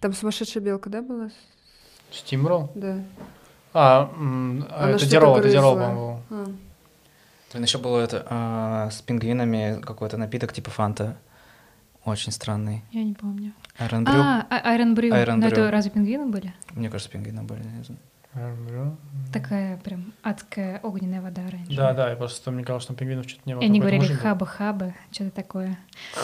Там сумасшедшая белка, да, была? Стимерл? Да. А, а, это Дирол, это. Дирол, по-моему. А. Блин, еще было это а, с пингвинами какой-то напиток типа фанта. Очень странный. Я не помню. Irn-Bru. А, Irn-Bru. Iron Но это разве пингвины были? Мне кажется, пингвины были, не знаю. Такая прям адская огненная вода раньше. Да, да, я просто мне казалось, что пингвинов что-то не было. И они говорили хаба-хаба, что-то такое.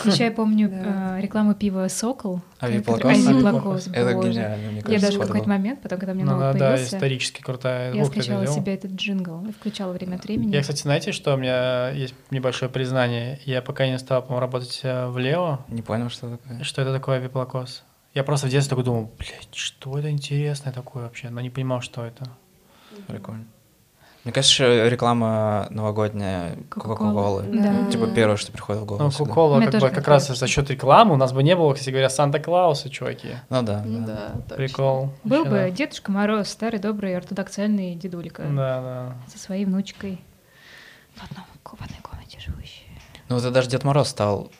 Еще я помню Да. э, рекламу пива «Сокол». Авиаплакос? Это гениально, мне Я кажется. даже в какой-то момент, потом, когда мне Ну, новый да, да, появился, исторически крутая. я скачала себе этот джингл и включала время от времени. Я, кстати, знаете, что у меня есть небольшое признание? Я пока не стал, по-моему, работать э, в Leo, Не понял, что такое. что это такое авиаплакос. Я просто в детстве такой думал, блядь, что это интересное такое вообще, но не понимал, что это. Прикольно. Мне кажется, реклама новогодняя Кока-колы. Да. Типа первое, что приходит в голову. Ну. Кока-Кола как, бы, как раз за счет рекламы у нас бы не было, кстати говоря, Санта-Клауса, чуваки. Ну да, Ну да. да, точно. Прикол. Был Вообще, бы да. Дедушка Мороз, старый добрый ортодоксальный дедулька Да, да. со своей внучкой в, одном, в одной комнате живущие. Ну, это даже Дед Мороз стал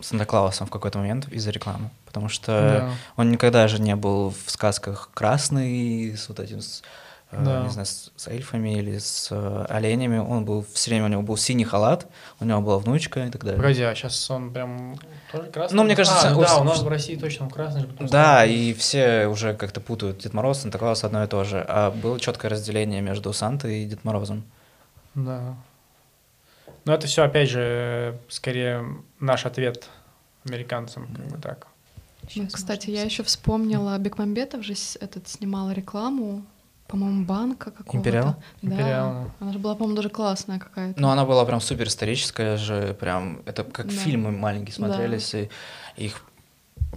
Санта-Клаусом в какой-то момент из-за рекламы. Потому что Да. он никогда же не был в сказках красный, с вот этим, с, э, Да. не знаю, с, с эльфами или с э, оленями. Он был, все время у него был синий халат, у него была внучка и так далее. Погоди, а сейчас он прям тоже красный? Ну, мне кажется, А, у да, у нас в России точно он красный Да, стал. и все уже как-то путают Дед Мороз, Санта-Клаус одно и то же. А было четкое разделение между Сантой и Дед Морозом. Да. Но это все, опять же, скорее наш ответ американцам, как бы так. Ну, Щас, кстати, может, я еще вспомнила, Бекмамбетов же этот снимал рекламу по-моему, банка какого-то. Империал? Да. Империал. Она же была, по-моему, даже классная какая-то. Ну, она была прям супер историческая же, прям, это как Да. фильмы маленькие Да. смотрелись, и их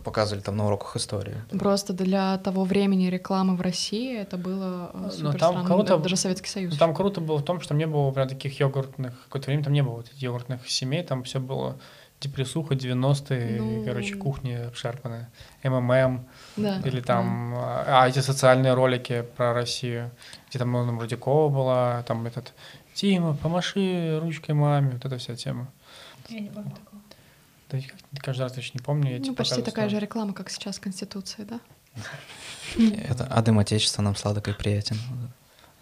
показывали там на уроках истории. Просто для того времени рекламы в России это было э, Ну, супер там странно. Это даже Советский Союз. Ну, там круто было в том, что не было прям таких йогуртных, какое-то время там не было вот этих йогуртных семей, там все было депрессуха, 90-е, Ну. и, короче, кухни обшарпанные, МММ, да. или там, а, а, эти социальные ролики про Россию, где там, ну, Рудякова была, там этот, Тима, помаши ручкой маме, вот эта вся тема. Я не помню такого. Да, каждый раз точно не помню. я Ну, тебе почти такая же реклама, как сейчас Конституции, да? *laughs* Это «А дым Отечества нам сладок и приятен».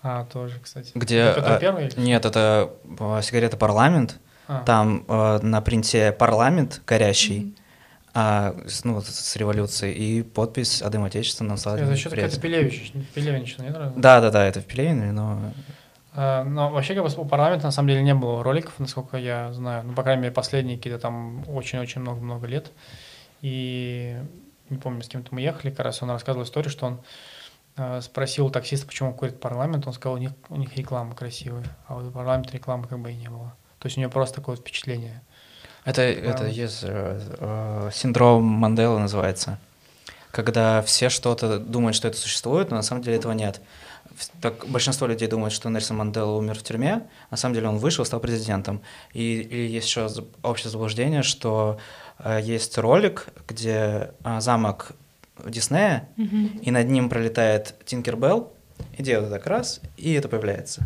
А, тоже, кстати. Где... Это или- Нет, это а, сигарета «Парламент», А, там а, на принте «Парламент» горящий, а, с- ну, с революции, и подпись «А дым Отечества нам сладок Это и что-то какая-то приятен». Пелевич, Пелевич, нет? разве? Да-да-да, это в Пелевине, но... А, Но вообще, как бы у парламента на самом деле не было роликов, насколько я знаю. Ну, по крайней мере, последние какие-то там очень-очень много-много лет. И не помню, с кем-то мы ехали, как раз он рассказывал историю, что он э, спросил у таксиста, почему он курит парламент, он сказал, у них, у них реклама красивая, а у парламента рекламы как бы и не было. То есть у него просто такое впечатление. Это, это есть э, э, синдром Манделы называется. Когда все что-то думают, что это существует, но на самом деле этого нет. Так, большинство людей думают, что Нельсон Мандела умер в тюрьме, на самом деле он вышел, стал президентом. И, и есть еще общее заблуждение, что э, есть ролик, где э, замок Диснея, и над ним пролетает Тинкер Белл, и делает так раз, и это появляется.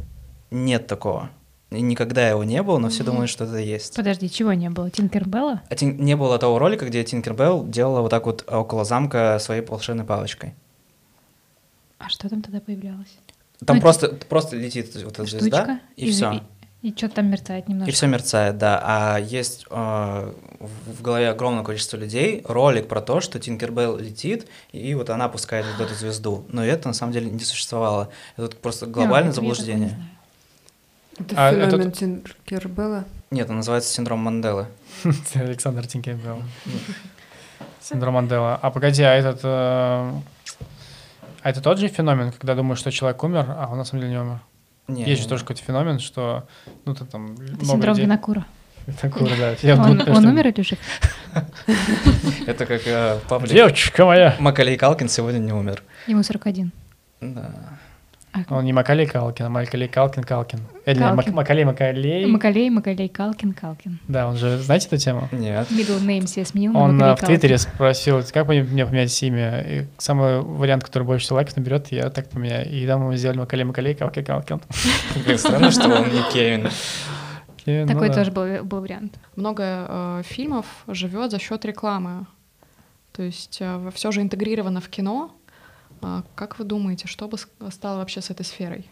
Нет такого. И никогда его не было, но все думают, что это есть. Подожди, чего не было? Тинкербелла? А Тин- не было того ролика, где Тинкер Белл делала вот так вот около замка своей волшебной палочкой. А что там тогда появлялось? Там Ну, просто, просто летит вот эта звезда, Штучка? и все. И, и что-то там мерцает немножко. И все мерцает, да. А есть э, в голове огромное количество людей ролик про то, что Тинкер Белл летит, и вот она пускает вот эту звезду. Но это на самом деле не существовало. Это просто А, глобальное не заблуждение. Это А феномен этот- Тинкербелла. Нет, это называется синдром Манделы. *laughs* Александр Тинкербелл. Синдром Мандела. А погоди, а этот... А это тот же феномен, когда думаешь, что человек умер, а он на самом деле не умер? Не, Есть не, же тоже какой-то феномен, что ну ты там Это много синдром людей- Винокура. Такой, да. Я Он, думаю, он что- умер или жив? *laughs* Это как э, паблик. Девочка моя! Макалей Калкин сегодня не умер. Ему 41. Да. А, Он не Макалей Калкин, а Макалей Калкин Калкин. Или Мак- Калкин. Макалей Макалей. Макалей, Макалей, Калкин, Калкин. Да, он же, знаете эту тему? Нет. Middle name себе сменил на Он Макалей в Твиттере Калкин. спросил, как мне, мне поменять имя. И самый вариант, который больше всего лайков наберет, я так поменяю. И там мы сделали Макалей Макалей Калкин Калкин. Странно, что он не Кевин. Ну Такой тоже был, вариант. Много э, фильмов живет за счет рекламы. То есть все же интегрировано в кино. А как вы думаете, что бы стало вообще с этой сферой?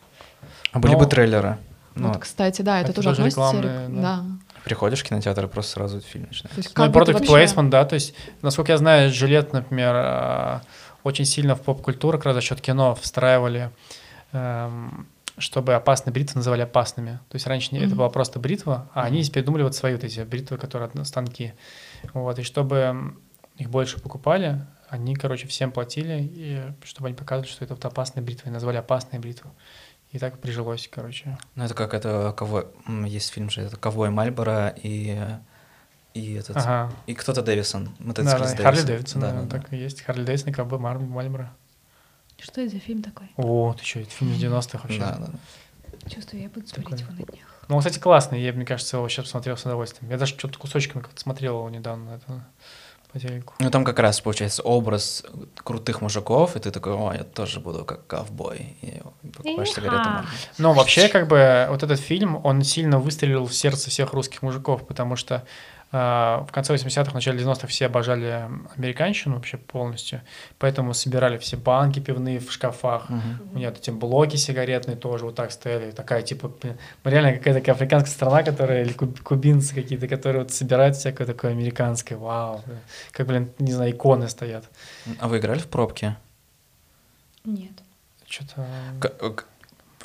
А были Но- бы трейлеры. Ну, вот, кстати, да, это, это тоже тоже относится. рекламные, рек- да. да. приходишь в кинотеатр и просто сразу фильм есть Ну, и product вообще- placement, да, то есть, насколько я знаю, жилет, например, а, очень сильно в поп-культуру, как раз за счет кино встраивали, эм, чтобы опасные бритвы называли опасными. То есть раньше не- это была просто бритва, а они придумали вот свои вот эти бритвы, которые от- станки. Вот, и чтобы их больше покупали, они, короче, всем платили, и чтобы они показывали, что это вот опасные бритвы, и назвали опасные бритвы. И так прижилось, короче. Ну, это как это ковой... м, Есть фильм же, это Ковой Мальборо и... И этот... Ага. И кто-то Дэвисон. Да, мотоциклист да, Харли Дэвисон. Дэвидсон, Да, да, да, так и есть. Харли Дэвидсон и Ковбой Мар- Мальборо. Что это за фильм такой? О, ты что, это фильм из 90-х вообще. Да, да, да. Чувствую, я буду смотреть его на днях. Ну, он, кстати, классный. Я, мне кажется, его сейчас посмотрел с удовольствием. Я даже что-то кусочками как-то смотрел его недавно это, по телеку. Ну, там как раз, получается, образ крутых мужиков, и ты такой, о, я тоже буду как ковбой. И покупаешь сигарету. Но вообще, как бы, вот этот фильм, он сильно выстрелил в сердце всех русских мужиков, потому что в конце 80-х, начале 90-х все обожали американщину вообще полностью, поэтому собирали все банки пивные в шкафах, Мгм. у нее эти блоки сигаретные тоже вот так стояли. Такая, типа, реально какая-то такая африканская страна, которая, или куб- кубинцы какие-то, которые вот собирают всякое такое американское. Вау. Как, блин, не знаю, иконы стоят. А вы играли в пробки? Нет. Что-то... К- к-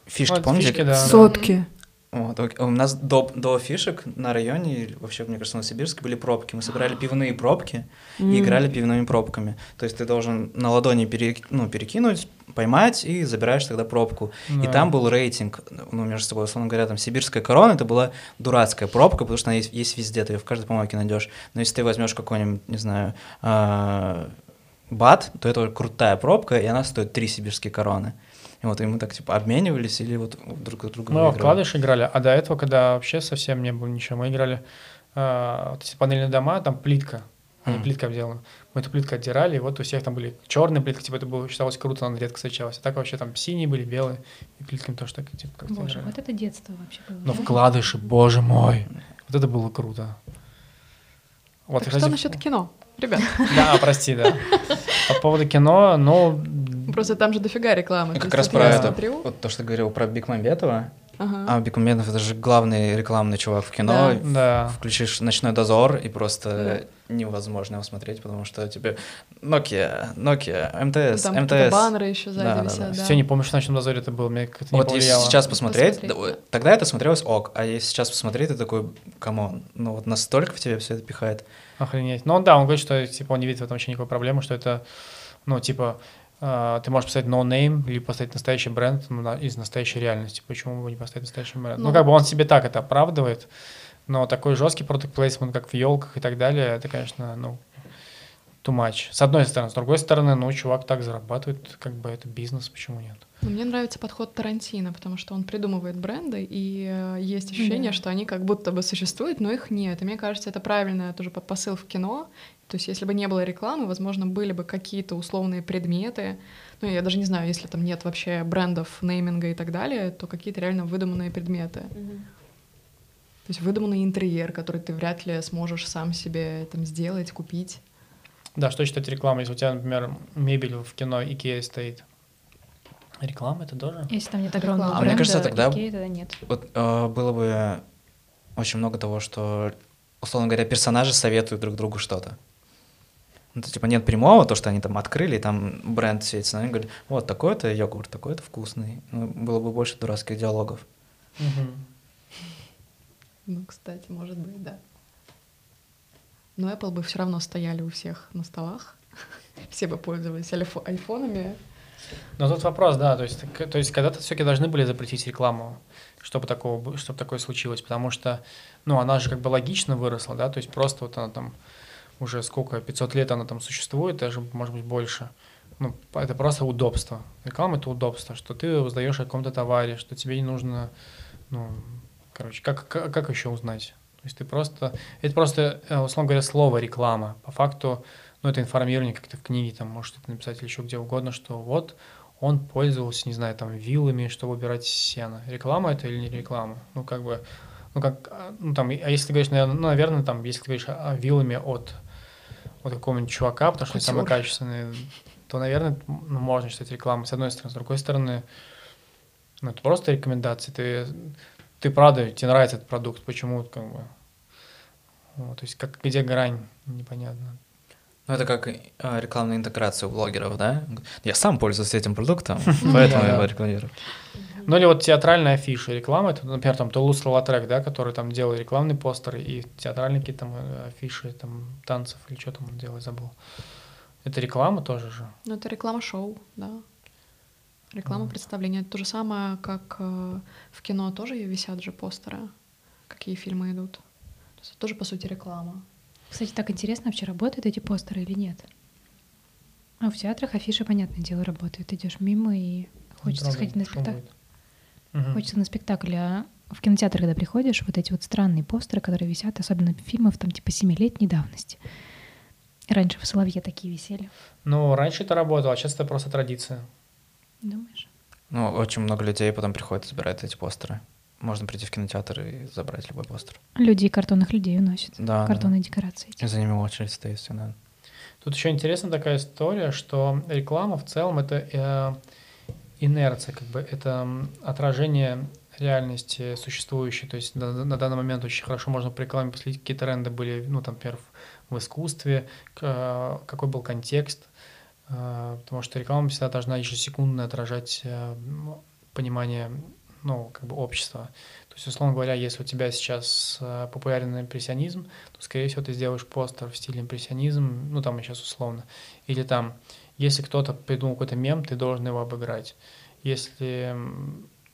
Фишки, Ну, помните? фишки, да. Сотки. Вот, у нас до, до фишек на районе, или вообще, мне кажется, в Новосибирске были пробки. Мы собирали пивные пробки и играли пивными пробками. То есть ты должен на ладони пере- ну, перекинуть, поймать и забираешь тогда пробку. И там был рейтинг, ну, между собой, условно говоря, там сибирская корона, это была дурацкая пробка, потому что она есть, есть везде, ты ее в каждой помойке найдешь. Но если ты возьмешь какой-нибудь, не знаю, а, бат, то это крутая пробка, и она стоит три сибирские короны. И вот и мы так типа обменивались или вот друг друга Мы выигрывали. вкладыш играли, а до этого, когда вообще совсем не было ничего, мы играли а, вот эти панельные дома, там плитка, они Мгм. плитка обделана. Мы эту плитку отдирали, и вот у всех там были черные плитки, типа это было, считалось круто, она редко встречалась. А так вообще там синие были, белые, и плитками тоже так, типа, как Боже, вот это детство вообще было. Но да? вкладыши, боже мой, вот это было круто. Вот, Так кстати, что насчет кино? Ребят, Да, прости, да. *laughs* По поводу кино, ну, просто там же дофига рекламы. Ну, То как раз про я это, смотрю, вот то, что ты говорил про Бекмамбетова. ага. А Бекмамбетов это же главный рекламный чувак в кино. Да. Включишь «Ночной дозор» и просто невозможно его смотреть, потому что тебе Nokia, Nokia, Ну, МТС, там какие-то МТС. баннеры еще сзади Да, висят, да. да. Все не помню, что в «Ночном дозоре» это было, мне как-то не Вот если повлияло. сейчас посмотреть, Посмотреть, да, тогда это смотрелось ок, а если сейчас посмотреть, ты такой, come on, ну вот настолько в тебя все это пихает. Охренеть. Ну да, он говорит, что типа он не видит в этом вообще никакой проблемы, что это, ну, типа, ты можешь поставить no name или поставить настоящий бренд ну, из настоящей реальности. Почему бы не поставить настоящий бренд? Ну, Ну. как бы он себе так это оправдывает, но такой жесткий product placement, как в елках и так далее, это, конечно, ну, too much. С одной стороны. С другой стороны, ну, чувак так зарабатывает, как бы это бизнес, почему нет? Но мне нравится подход Тарантино, потому что он придумывает бренды, и э, есть ощущение, Да. что они как будто бы существуют, но их нет. И мне кажется, это правильный тоже по- посыл в кино. То есть, если бы не было рекламы, возможно, были бы какие-то условные предметы. Ну, я даже не знаю, если там нет вообще брендов, нейминга и так далее, то какие-то реально выдуманные предметы. То есть выдуманный интерьер, который ты вряд ли сможешь сам себе там сделать, купить. Да, что считать рекламой, если у тебя, например, мебель в кино Икея стоит? Реклама это тоже? Если там нет огромного реклама. А мне кажется, тогда- Икеи, тогда нет. Вот э, было бы очень много того, что, условно говоря, персонажи советуют друг другу что-то. Ну, то, типа нет прямого, то, что они там открыли, и там бренд светится, но они говорят, вот такой-то йогурт, такой-то вкусный. Ну, было бы больше дурацких диалогов. Ну, кстати, может быть, да. Но Apple бы все равно стояли у всех на столах. *laughs* Все бы пользовались альфо- айфонами. Но тут вопрос, да, то есть, то есть когда-то все-таки должны были запретить рекламу, чтобы такого, бы- чтобы такое случилось, потому что, ну, она же как бы логично выросла, да, то есть просто вот она там уже сколько, 500 лет она там существует, даже, может быть, больше. Ну, это просто удобство. Реклама — это удобство, что ты узнаешь о каком-то товаре, что тебе не нужно, ну, короче, как, как, как еще узнать? То есть ты просто, это просто, э, условно говоря, слово реклама. По факту, ну, это информирование, как то в книге, там, может это написать или еще где угодно, что вот он пользовался, не знаю, там, вилами, чтобы убирать сено. Реклама это или не реклама? Ну, как бы, ну, как, а, ну, там, а если ты говоришь, наверное, ну, наверное, там, если ты говоришь о вилами от, от какого-нибудь чувака, потому что они самые Кутюр. качественные, то, наверное, ну, можно считать рекламой, с одной стороны. С другой стороны, ну, это просто рекомендации. Ты, ты правда, тебе нравится этот продукт, почему, как бы, вот, то есть, как, где грань, непонятно. Ну, это как э, рекламная интеграция у блогеров, да? Я сам пользуюсь этим продуктом, *laughs* поэтому я его рекламирую. Ну или вот театральная афиша, реклама, это, например, там Тулус Латрек, да, который там делал рекламные постеры и театральные какие-то там э, афиши, там, танцев или что там он делает, забыл. Это реклама тоже же. Ну, это реклама шоу, да. Реклама представления. Это то же самое, как э, в кино тоже висят же постеры, какие фильмы идут. То есть это тоже, по сути, реклама. Кстати, так интересно, вообще работают эти постеры или нет? А в театрах афиши, понятное дело, работают. Идешь мимо и хочется Правда, сходить на спектакль. будет. Мгм. Хочется на спектакль, а в кинотеатр, когда приходишь, вот эти вот странные постеры, которые висят, особенно фильмов там типа семилетней давности. Раньше в Соловье такие висели. Ну, раньше это работало, а сейчас это просто традиция. Думаешь? Ну, очень много людей потом приходят и забирают эти постеры. Можно прийти в кинотеатр и забрать любой постер. Люди картонных людей уносят. Да, да. Картонные декорации. эти. За ними очередь стоит всегда. Тут еще интересная такая история, что реклама в целом это э, инерция, как бы это отражение реальности существующей. То есть на, на данный момент очень хорошо можно по рекламе последить, какие тренды были, ну, там, например, в, в искусстве, к- э, какой был контекст, э, потому что реклама всегда должна ежесекундно отражать э, понимание ну, как бы общества. То есть, условно говоря, если у тебя сейчас популярен импрессионизм, то, скорее всего, ты сделаешь постер в стиле импрессионизм, ну, там сейчас условно. Или там, если кто-то придумал какой-то мем, ты должен его обыграть. Если,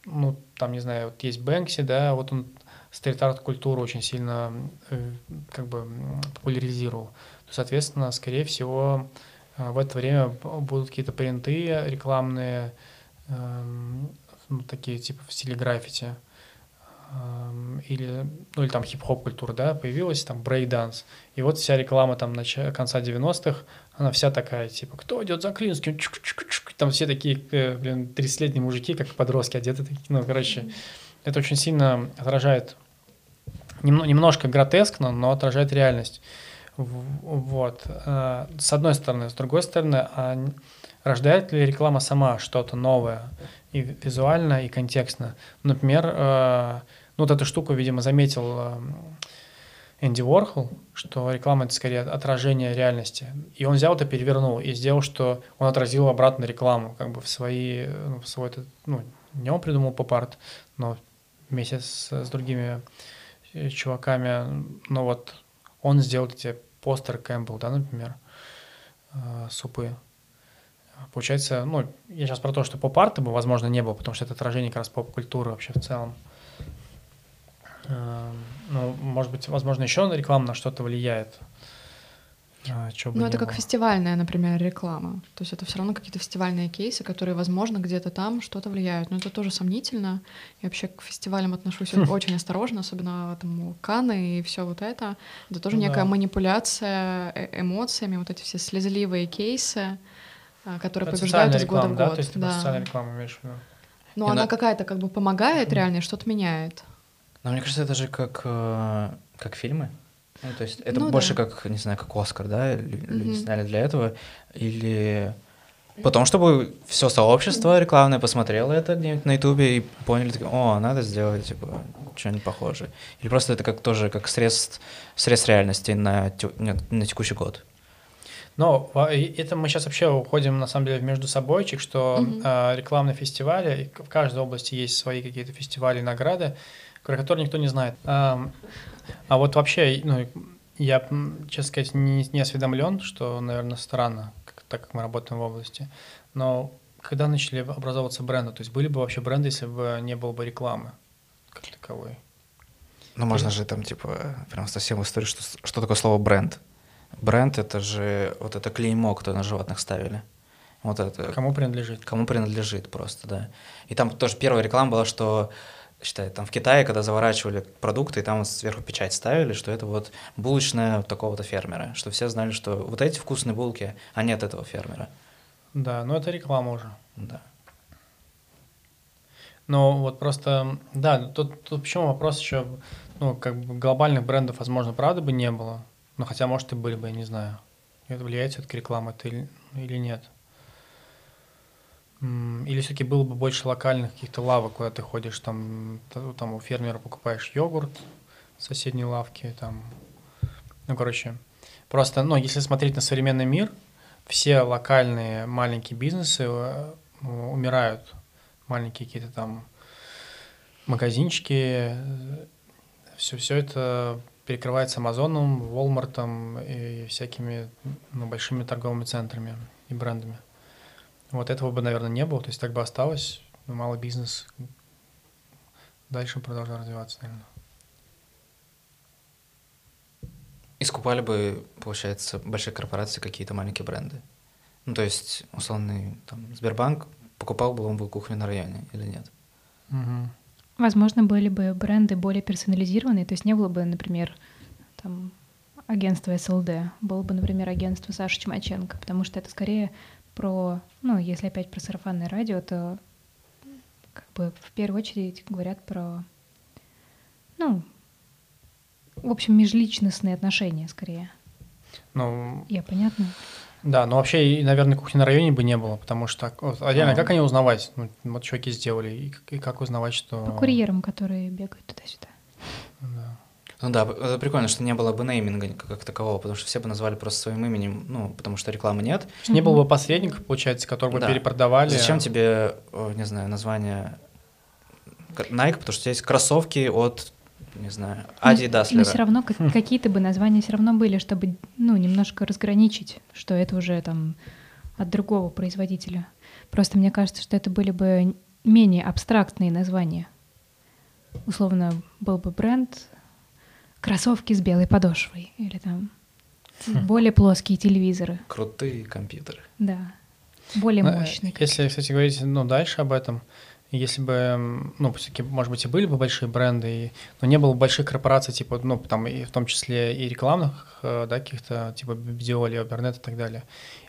ну, там, не знаю, вот есть Бэнкси, да, вот он стрит-арт культуру очень сильно э, как бы популяризировал, то, соответственно, скорее всего, э, в это время будут какие-то принты рекламные, эм, ну, такие типа в стиле граффити, эм, или, ну, или там хип-хоп культура, да, появилась, там брейк-данс. И вот вся реклама там начала, конца 90-х, она вся такая, типа, кто идет за Клинским? Там все такие, э, блин, 30-летние мужики, как подростки одеты такие, ну, короче, это очень сильно отражает, немножко гротескно, но отражает реальность. Вот. Э, с одной стороны. С другой стороны, а рождает ли реклама сама что-то новое и визуально, и контекстно? Например, э, ну вот эту штуку, видимо, заметил Энди Уорхол, что реклама — это скорее отражение реальности. И он взял это, перевернул и сделал, что он отразил обратно рекламу как бы в свои, ну, в свой, ну, не он придумал поп-арт, но вместе с, с другими чуваками, ну вот он сделал эти постер Campbell, да, например, э, супы. Получается, ну, я сейчас про то, что поп-арта бы, возможно, не было, потому что это отражение как раз поп-культуры вообще в целом. Э, ну, может быть, возможно, еще реклама на что-то влияет. А, ну, это как было. фестивальная, например, реклама. То есть это все равно какие-то фестивальные кейсы, которые, возможно, где-то там что-то влияют. Но это тоже сомнительно. Я вообще к фестивалям отношусь *laughs* очень осторожно, особенно там Каны и все вот это. Это тоже ну некая манипуляция э, эмоциями, вот эти все слезливые кейсы, а, которые побеждают из года в год. То есть ты социальная реклама имеешь в виду? Ну, она какая-то как бы помогает реально, что-то меняет. Но мне кажется, это же как, э, как фильмы. Ну, то есть это ну, больше да. как, не знаю, как Оскар, да, люди mm-hmm. сняли для этого, или потом, чтобы все сообщество рекламное посмотрело это где-нибудь на Ютубе и поняли, о, надо сделать, типа, что-нибудь похожее. Или просто это как тоже как срез, срез реальности на, на текущий год. Но это мы сейчас вообще уходим, на самом деле, в между собойчик, что mm-hmm. э, рекламные фестивали, в каждой области есть свои какие-то фестивали, награды, про которые никто не знает. А вот вообще, ну, я, честно сказать, не, не осведомлен, что, наверное, странно, как, так как мы работаем в области. Но когда начали образовываться бренды, то есть были бы вообще бренды, если бы не было бы рекламы как таковой? Ну, можно же там, типа, прям совсем историю, что, что такое слово бренд. Бренд — это же вот это клеймо, кто на животных ставили. Вот это. Кому принадлежит? Кому принадлежит просто, да. И там тоже первая реклама была, что считай, там в Китае, когда заворачивали продукты, и там сверху печать ставили, что это вот булочная такого-то фермера, что все знали, что вот эти вкусные булки, а нет этого фермера. Да, ну это реклама уже. Да. Но вот просто, да, тут, тут почему вопрос еще, ну, как бы глобальных брендов, возможно, правда бы не было, но хотя, может, и были бы, я не знаю. Это влияет все-таки реклама это или, или нет? Или все-таки было бы больше локальных каких-то лавок, куда ты ходишь, там, там у фермера покупаешь йогурт в соседней лавке, там, ну, короче, просто, ну, если смотреть на современный мир, все локальные маленькие бизнесы э, умирают, маленькие какие-то там магазинчики, все, все это перекрывается Амазоном, Walmart и всякими ну, большими торговыми центрами и брендами. Вот этого бы, наверное, не было, то есть так бы осталось, малый бизнес дальше продолжал развиваться, наверное. Искупали бы, получается, большие корпорации какие-то маленькие бренды. Ну, то есть, условный там, Сбербанк покупал бы он бы кухню на районе или нет? Угу. Возможно, были бы бренды более персонализированные, то есть не было бы, например, там, агентство СЛД, было бы, например, агентство Саши Чумаченко, потому что это скорее про, ну, если опять про сарафанное радио, то как бы в первую очередь говорят про, ну, в общем, межличностные отношения скорее. Ну, я понятно. Да, но вообще, наверное, кухни на районе бы не было, потому что вот, а реально, а. как они узнавать? Ну, вот чуваки сделали, и, и как узнавать, что... По курьерам, которые бегают туда-сюда. Ну да, это прикольно, что не было бы нейминга как такового, потому что все бы назвали просто своим именем, ну, потому что рекламы нет. Не было бы посредников, получается, которых бы да. перепродавали. Зачем тебе, не знаю, название Nike, потому что есть кроссовки от, не знаю, Adidas. Но, но все равно как, какие-то бы названия все равно были, чтобы ну, немножко разграничить, что это уже там от другого производителя. Просто мне кажется, что это были бы менее абстрактные названия. Условно, был бы бренд кроссовки с белой подошвой или там хм. более плоские телевизоры. Крутые компьютеры. Да, более ну, мощные. Если, кстати, говорить ну, дальше об этом, если бы, ну, все-таки, может быть, и были бы большие бренды, и, но не было бы больших корпораций, типа, ну, там, и в том числе и рекламных, э, да, каких-то, типа, Биоли, Обернет и так далее.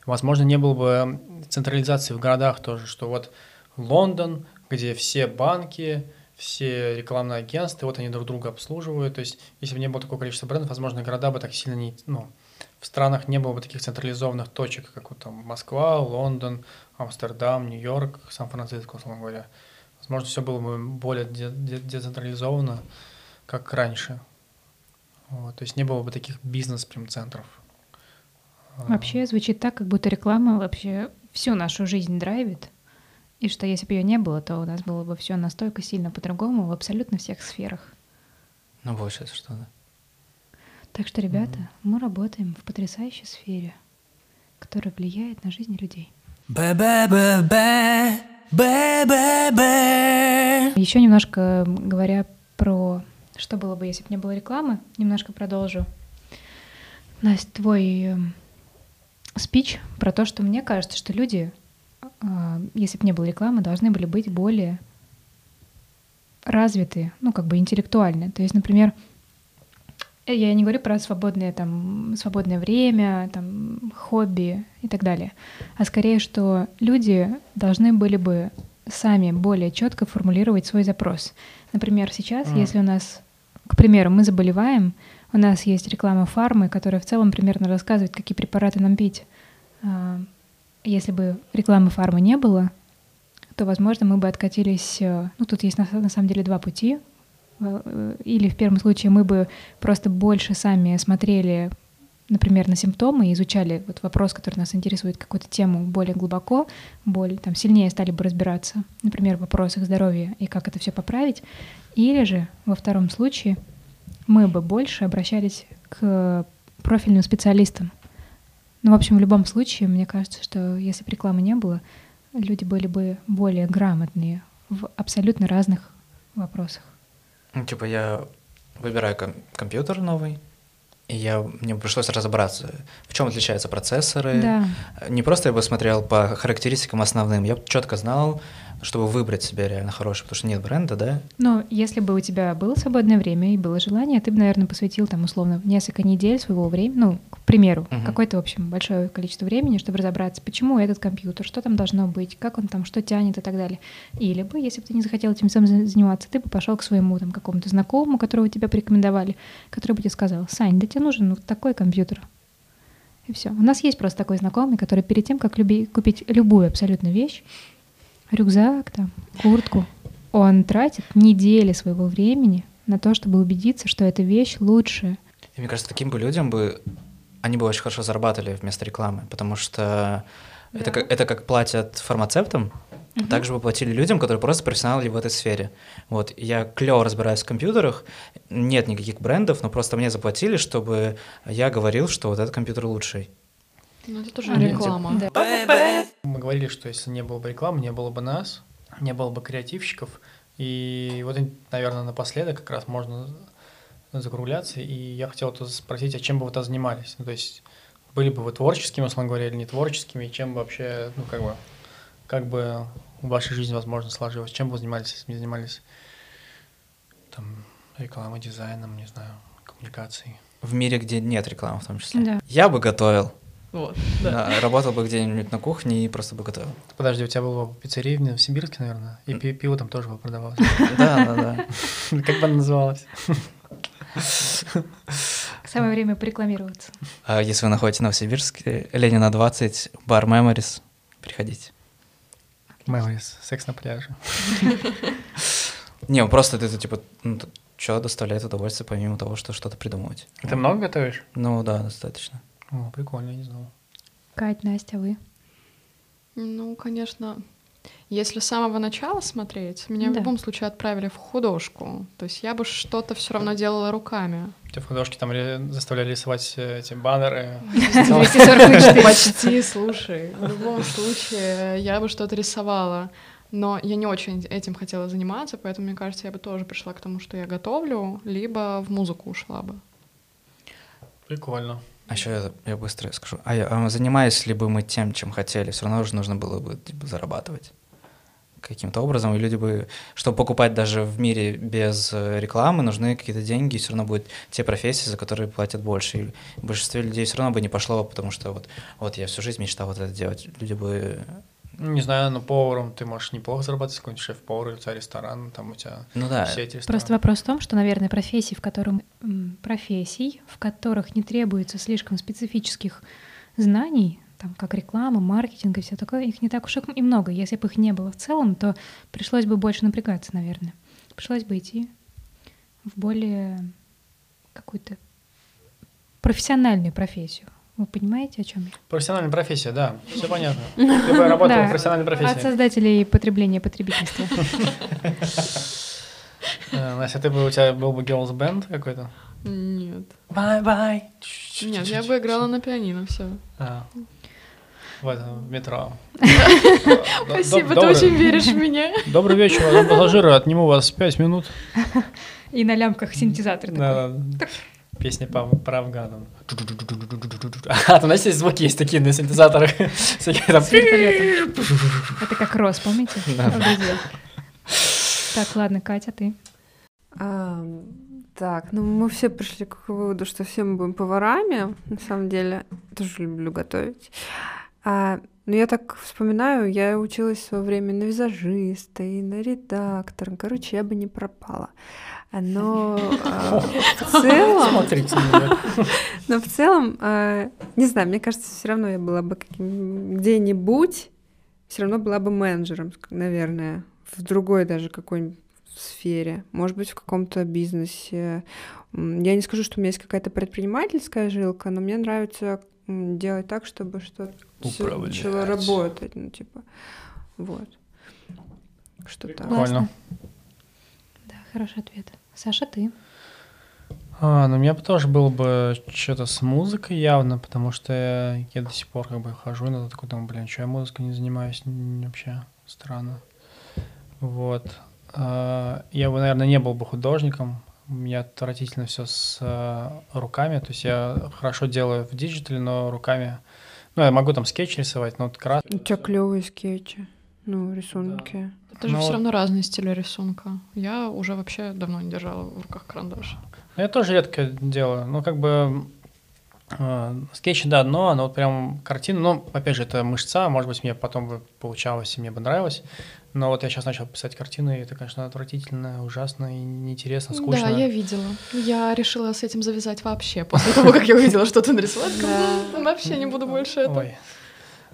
Возможно, не было бы централизации в городах тоже, что вот Лондон, где все банки, все рекламные агентства, вот они друг друга обслуживают. То есть, если бы не было такого количества брендов, возможно, города бы так сильно не... Ну, в странах не было бы таких централизованных точек, как вот там Москва, Лондон, Амстердам, Нью-Йорк, Сан-Франциско, условно говоря. Возможно, все было бы более децентрализовано, как раньше. Вот, то есть не было бы таких бизнес-прям-центров. Вообще звучит так, как будто реклама вообще всю нашу жизнь драйвит. И что если бы ее не было, то у нас было бы все настолько сильно по-другому в абсолютно всех сферах. Ну, больше что, да. Так что, ребята, mm-hmm. мы работаем в потрясающей сфере, которая влияет на жизнь людей. Еще немножко говоря про что было бы, если бы не было рекламы, немножко продолжу. Настя, твой спич про то, что мне кажется, что люди если бы не было рекламы, должны были быть более развитые, ну, как бы интеллектуально. То есть, например, я не говорю про свободное, там, свободное время, там, хобби и так далее, а скорее, что люди должны были бы сами более четко формулировать свой запрос. Например, сейчас, mm. если у нас, к примеру, мы заболеваем, у нас есть реклама фармы, которая в целом примерно рассказывает, какие препараты нам пить а, если бы рекламы фармы не было, то, возможно, мы бы откатились... Э, ну, тут есть на, на самом деле два пути. Э, или в первом случае мы бы просто больше сами смотрели, например, на симптомы и изучали вот вопрос, который нас интересует, какую-то тему более глубоко, более, там, сильнее стали бы разбираться, например, в вопросах здоровья и как это все поправить. Или же во втором случае мы бы больше обращались к профильным специалистам, ну, в общем, в любом случае, мне кажется, что если бы рекламы не было, люди были бы более грамотные в абсолютно разных вопросах. Ну, типа я выбираю ком- компьютер новый, и я, мне пришлось разобраться, в чем отличаются процессоры. Да. Не просто я бы смотрел по характеристикам основным, я четко знал, чтобы выбрать себе реально хороший, потому что нет бренда, да? Но если бы у тебя было свободное время и было желание, ты бы, наверное, посвятил там условно несколько недель своего времени, ну, к примеру, угу. какое-то, в общем, большое количество времени, чтобы разобраться, почему этот компьютер, что там должно быть, как он там, что тянет и так далее. Или бы, если бы ты не захотел этим сам заниматься, ты бы пошел к своему там какому-то знакомому, которого тебе порекомендовали, который бы тебе сказал, Сань, да тебе нужен вот такой компьютер. И все. У нас есть просто такой знакомый, который перед тем, как люби, купить любую абсолютно вещь, рюкзак, там, куртку, он тратит недели своего времени на то, чтобы убедиться, что эта вещь лучшая. И мне кажется, таким бы людям бы они бы очень хорошо зарабатывали вместо рекламы, потому что да. это, как, это как платят фармацевтам, угу. также бы платили людям, которые просто профессионалы в этой сфере. Вот, я клево разбираюсь в компьютерах, нет никаких брендов, но просто мне заплатили, чтобы я говорил, что вот этот компьютер лучший. Ну, это тоже а, реклама. Да. Мы говорили, что если не было бы рекламы, не было бы нас, не было бы креативщиков. И вот, наверное, напоследок как раз можно закругляться. И я хотел вот спросить, а чем бы вы то занимались? Ну, то есть были бы вы творческими, условно говоря, или не творческими, и чем бы вообще, ну, как бы, как бы в вашей жизни, возможно, сложилось? Чем бы вы занимались, если бы не занимались там, рекламой, дизайном, не знаю, коммуникацией? В мире, где нет рекламы в том числе. Да. Я бы готовил. Вот, да. Работал бы где-нибудь на кухне и просто бы готовил. Подожди, у тебя была пиццерия в Новосибирске, наверное? И пи пиво там тоже продавалось. *laughs* Да, да, да. *laughs* Как бы она называлась? *laughs* Самое время порекламироваться. А если вы находитесь в Новосибирске, Ленина 20, бар Memories, приходите. Memories, секс на пляже. Не, просто это типа, ну, что доставляет удовольствие, помимо того, что что-то придумывать. Ты много готовишь? Ну да, достаточно. О, прикольно, не знал. Кать, Настя, вы? Ну, конечно, Если с самого начала смотреть, меня в Да. любом случае отправили в художку. То есть я бы что-то все равно делала руками. Тебя в художке там заставляли рисовать э, эти баннеры. 244. *laughs* Почти, слушай. В любом случае, я бы что-то рисовала. Но я не очень этим хотела заниматься, поэтому, мне кажется, я бы тоже пришла к тому, что я готовлю, либо в музыку ушла бы. Прикольно. А еще я, я быстро скажу. А, я- а занимаясь ли бы мы тем, чем хотели, все равно же нужно было бы типа, зарабатывать каким-то образом, и люди бы, чтобы покупать даже в мире без э, рекламы, нужны какие-то деньги, и все равно будут те профессии, за которые платят больше. И большинство людей все равно бы не пошло, потому что вот, вот я всю жизнь мечтал вот это делать. Люди бы... Ну, Не знаю, но поваром ты можешь неплохо зарабатывать, какой-нибудь шеф-повар, или у тебя ресторан, там у тебя Ну да, все эти рестораны. Просто вопрос в том, что, наверное, профессии, в котором профессий, в которых не требуется слишком специфических знаний, там как реклама, маркетинг и все такое, их не так уж и много. Если бы их не было в целом, то пришлось бы больше напрягаться, наверное. Пришлось бы идти в более какую-то профессиональную профессию. Вы понимаете, о чем я? Профессиональная профессия, да, *laughs* все понятно. Ты бы работал Да. в профессиональной От профессии. создателей потребления потребительства. *laughs* Э, Настя, ты бы, у тебя был бы girls band какой-то? Нет. Bye-bye. Нет, я бы играла на пианино, все. А, В этом, в метро. *laughs* Спасибо, ты очень веришь в меня. Добрый вечер, пассажиры, отниму вас пять минут. И на лямках синтезатор такой. Песня по, по Афганам. *laughs* А, там, знаете, звуки есть такие на синтезаторах. *laughs* Это как Рос, помните? *laughs* Так, ладно, Катя, ты. А, так, ну мы все пришли к выводу, что все мы будем поварами. На самом деле, тоже люблю готовить. А, но я так вспоминаю, я училась в свое время на визажиста и на редактора. Короче, я бы не пропала. Но а, в целом, Смотрите *laughs* но в целом, а, не знаю, мне кажется, все равно я была бы где-нибудь, все равно была бы менеджером, наверное, в другой даже какой-нибудь сфере, может быть, в каком-то бизнесе. Я не скажу, что у меня есть какая-то предпринимательская жилка, но мне нравится делать так, чтобы что-то Управлять. начало работать, ну, типа, вот. Что так. Прикольно. Классно. Да, хороший ответ. Саша, ты. А, ну, у меня бы тоже было бы что-то с музыкой явно, потому что я, я до сих пор как бы хожу иногда такой, думаю, блин, что я музыкой не занимаюсь, вообще странно. Вот. А, Я бы, наверное, не был бы художником, у меня отвратительно все с а, руками, то есть я хорошо делаю в digital -е, но руками, ну, я могу там скетч рисовать, но вот крас... У тебя клевые скетчи, ну, рисунки. Это же Ну все равно разные стили рисунка. Я уже вообще давно не держала в руках карандаш. Ну, Я тоже редко делаю. Ну, как бы э, скетчи, да, одно, но вот прям картина, ну, опять же, это мышца, может быть, мне потом бы получалось и мне бы нравилось. Но вот я сейчас начал писать картины, и это, конечно, отвратительно, ужасно и неинтересно, скучно. Да, я видела. Я решила с этим завязать вообще после того, как я увидела, что ты нарисовала. Я сказала, «Ну, Вообще не буду больше это.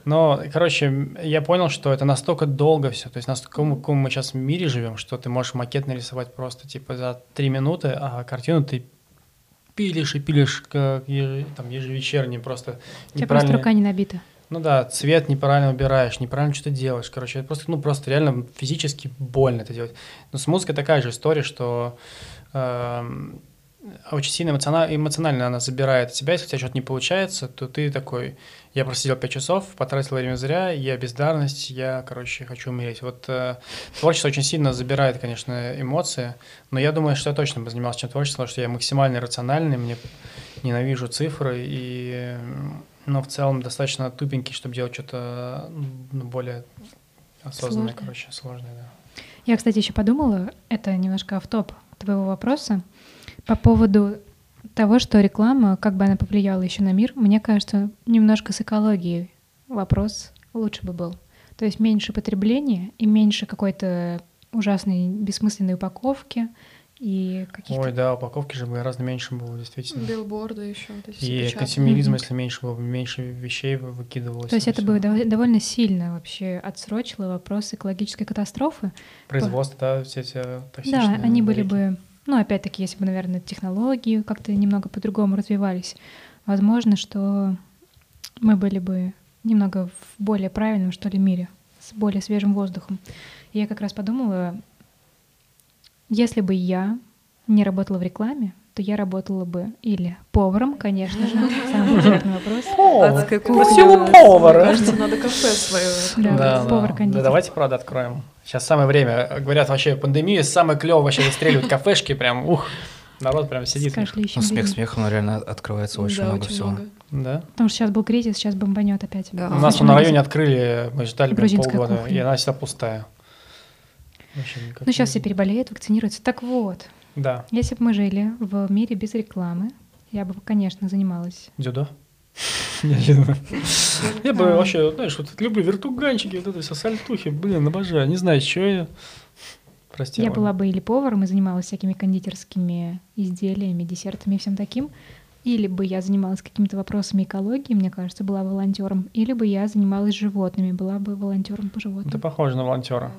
Но, короче, я понял, что это настолько долго все, то есть настолько в каком мы сейчас мире живем, что ты можешь макет нарисовать просто типа за три минуты, а картину ты пилишь и пилишь как еже- там, ежевечерне просто. У тебя просто рука не набита. Ну да, цвет неправильно убираешь, неправильно что-то делаешь. Короче, это просто, ну, просто реально физически больно это делать. Но с музыкой такая же история, что эм, очень сильно эмоциона- эмоционально она забирает тебя. Если у тебя что-то не получается, то ты такой, я просидел 5 часов, потратил время зря, я бездарность, я, короче, хочу умереть. Вот э, творчество очень сильно забирает, конечно, эмоции, но я думаю, что я точно бы занимался чем творчеством, потому что я максимально рациональный, мне ненавижу цифры и м, но в целом достаточно тупенький, чтобы делать что-то ну, более осознанное, Сложное. короче, сложное, да. Я, кстати, еще подумала, это немножко автоп твоего вопроса, по поводу того, что реклама, как бы она повлияла еще на мир, мне кажется, немножко с экологией вопрос лучше бы был. То есть меньше потребления и меньше какой-то ужасной бессмысленной упаковки и каких-то... Ой, да, упаковки же бы гораздо меньше было, действительно. Билборды еще. вот эти все И консюмеризм, Мгм. если меньше было, бы, меньше вещей вы- выкидывалось. То есть это всё. бы дов- довольно сильно вообще отсрочило вопрос экологической катастрофы. Производство, да, все эти Да, токсичные они были бы, ну, опять-таки, если бы, наверное, технологии как-то немного по-другому развивались, возможно, что мы были бы немного в более правильном, что ли, мире с более свежим воздухом. И я как раз подумала, если бы я не работала в рекламе, то я работала бы или поваром, конечно же, самый популярный вопрос. Адская кухня. Красивый Мне повар. кажется, надо кафе свое. Да, повар-кондитер. Да, давайте, правда, откроем. Сейчас самое время. Говорят, вообще пандемия самое клево вообще выстреливают кафешки, прям, ух, народ прям сидит. Ну, смех смехом, но реально открывается очень Да, много очень всего. много. Да. Потому что сейчас был кризис, сейчас бомбанет опять. Да. У нас на районе открыли, мы ждали прям полгода, кухня. и она всегда пустая. Вообще никак Ну, сейчас все переболеют, вакцинируются. Так вот, Да. если бы мы жили в мире без рекламы, я бы, конечно, занималась. Дзюдо? *laughs* Неожиданно. Я бы вообще, знаешь, вот люблю вертуганчики, вот это все сальтухи, блин, обожаю. Не знаю, что я. Прости. Я была бы или поваром и занималась всякими кондитерскими изделиями, десертами и всем таким. Или бы я занималась какими-то вопросами экологии, мне кажется, была волонтером. Или бы я занималась животными, была бы волонтером по Ты животным. похожа на волонтера.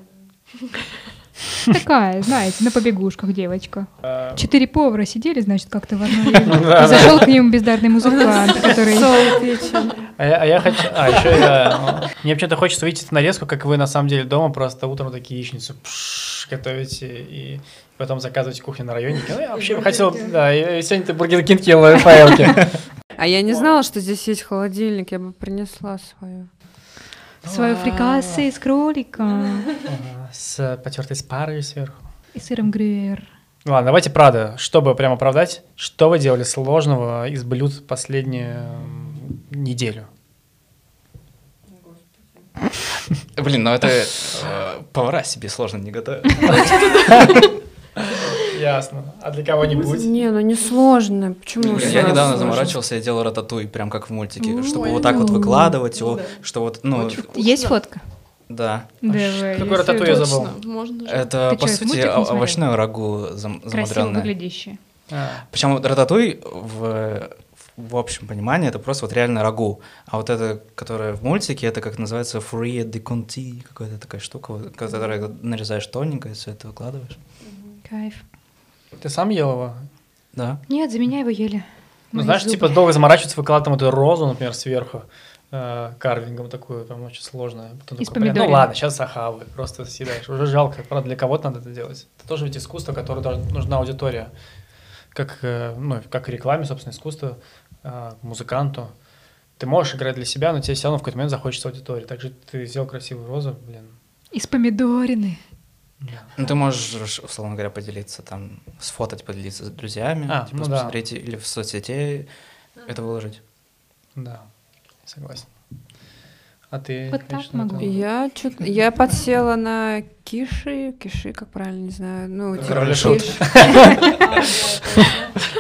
*laughs* *laughs* Такая, знаете, на побегушках девочка. А, Четыре повара сидели, значит, как-то в одной. *laughs* Зашел к ним бездарный музыкант, который... *laughs* А я, а я хочу... А, еще я... ну, Мне почему-то хочется увидеть эту нарезку, как вы на самом деле дома просто утром такие яичницу готовите и потом заказываете кухню на районе. Ну, я вообще хотел... Да, и- сегодня ты Бургер Кинг ел в. А я не знала, что здесь есть холодильник, я бы принесла свою. Свою фрикасе из кролика С потертой спарой сверху. и сыром грюйер. Ладно, давайте правда, чтобы прям оправдать, что вы делали сложного из блюд последнюю неделю? Блин, ну это э, повара себе сложно не готовят. *laughs* Ясно. А для кого-нибудь? Не, ну не сложно. Почему? Я недавно заморачивался, я делал рататуй, прям как в мультике, Ой, чтобы вот так вот ну. выкладывать его, Да. что вот, ну. Есть фотка? да. Давай. какой рататуй я забыл? Можно же. Это, Ты по чё, сути, овощное рагу зам- Красиво замудренное. выглядящее. А, Причем рататуй в, в общем понимании это просто вот реально рагу. А вот это, которое в мультике, это как называется фурия де конти, какая-то такая штука, вот, которую нарезаешь тоненько и все это выкладываешь. Кайф. Ты сам ел его? Да. Нет, за меня его ели. Ну, Мои знаешь, зубы. типа долго заморачиваться, выкладывать там эту розу, например, сверху, э, карвингом такую, там очень сложно. Потом Из такой, ну ладно, сейчас ахавы, просто съедаешь. Уже жалко, правда, для кого-то надо это делать. Это тоже ведь искусство, которое должна- нужна аудитория. Как, э, ну, как и рекламе, собственно, искусство, э, музыканту. Ты можешь играть для себя, но тебе все равно в какой-то момент захочется аудитории. Также ты сделал красивую розу, блин. Из помидорины. Ну, ты можешь, условно говоря, поделиться там, сфотать, поделиться с друзьями, А, типа, ну да. посмотреть или в соцсети это выложить. Да, согласен. А ты? Вот так могу. Я чё-то, я подсела на киши, киши, как правильно, не знаю, ну, типа Король киш.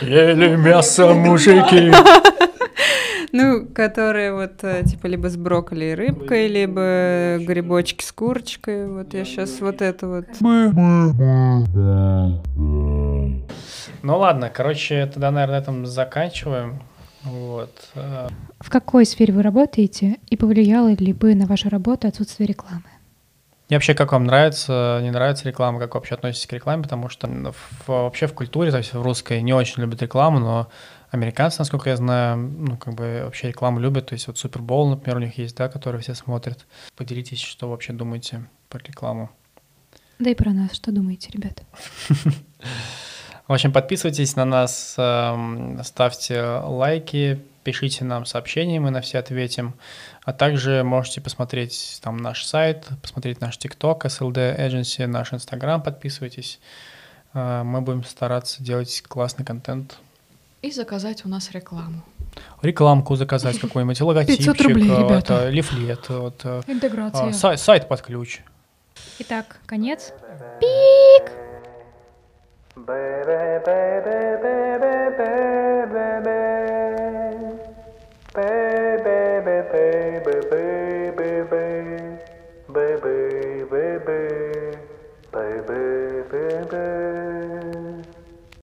Ели мясо, мужики. Ну, которые вот э, типа либо с брокколи и рыбкой, либо грибочки с курочкой. Вот я сейчас вот это вот. Ну ладно, короче, тогда, наверное, на этом заканчиваем. Вот. э, В какой сфере вы работаете и повлияло ли бы на вашу работу отсутствие рекламы? И вообще, как вам нравится, не нравится реклама, как вы вообще относитесь к рекламе, потому что в- вообще в культуре, то есть в русской, не очень любят рекламу, но американцы, насколько я знаю, ну, как бы вообще рекламу любят, то есть вот Супербол, например, у них есть, да, который все смотрят. Поделитесь, что вообще думаете про рекламу. Да и про нас, что думаете, ребята? В общем, подписывайтесь на нас, эм, ставьте лайки, пишите нам сообщения, мы на все ответим. А также можете посмотреть там наш сайт, посмотреть наш ТикТок, SLD Agency, наш Инстаграм, подписывайтесь. Э, Мы будем стараться делать классный контент. И заказать у нас рекламу. Рекламку заказать какой-нибудь, *laughs* логотипчик, 500 рублей, э, ребята. это, лифлет, вот, э, Интеграция. а, сай- сайт под ключ. Итак, конец. baby, baby, baby, baby.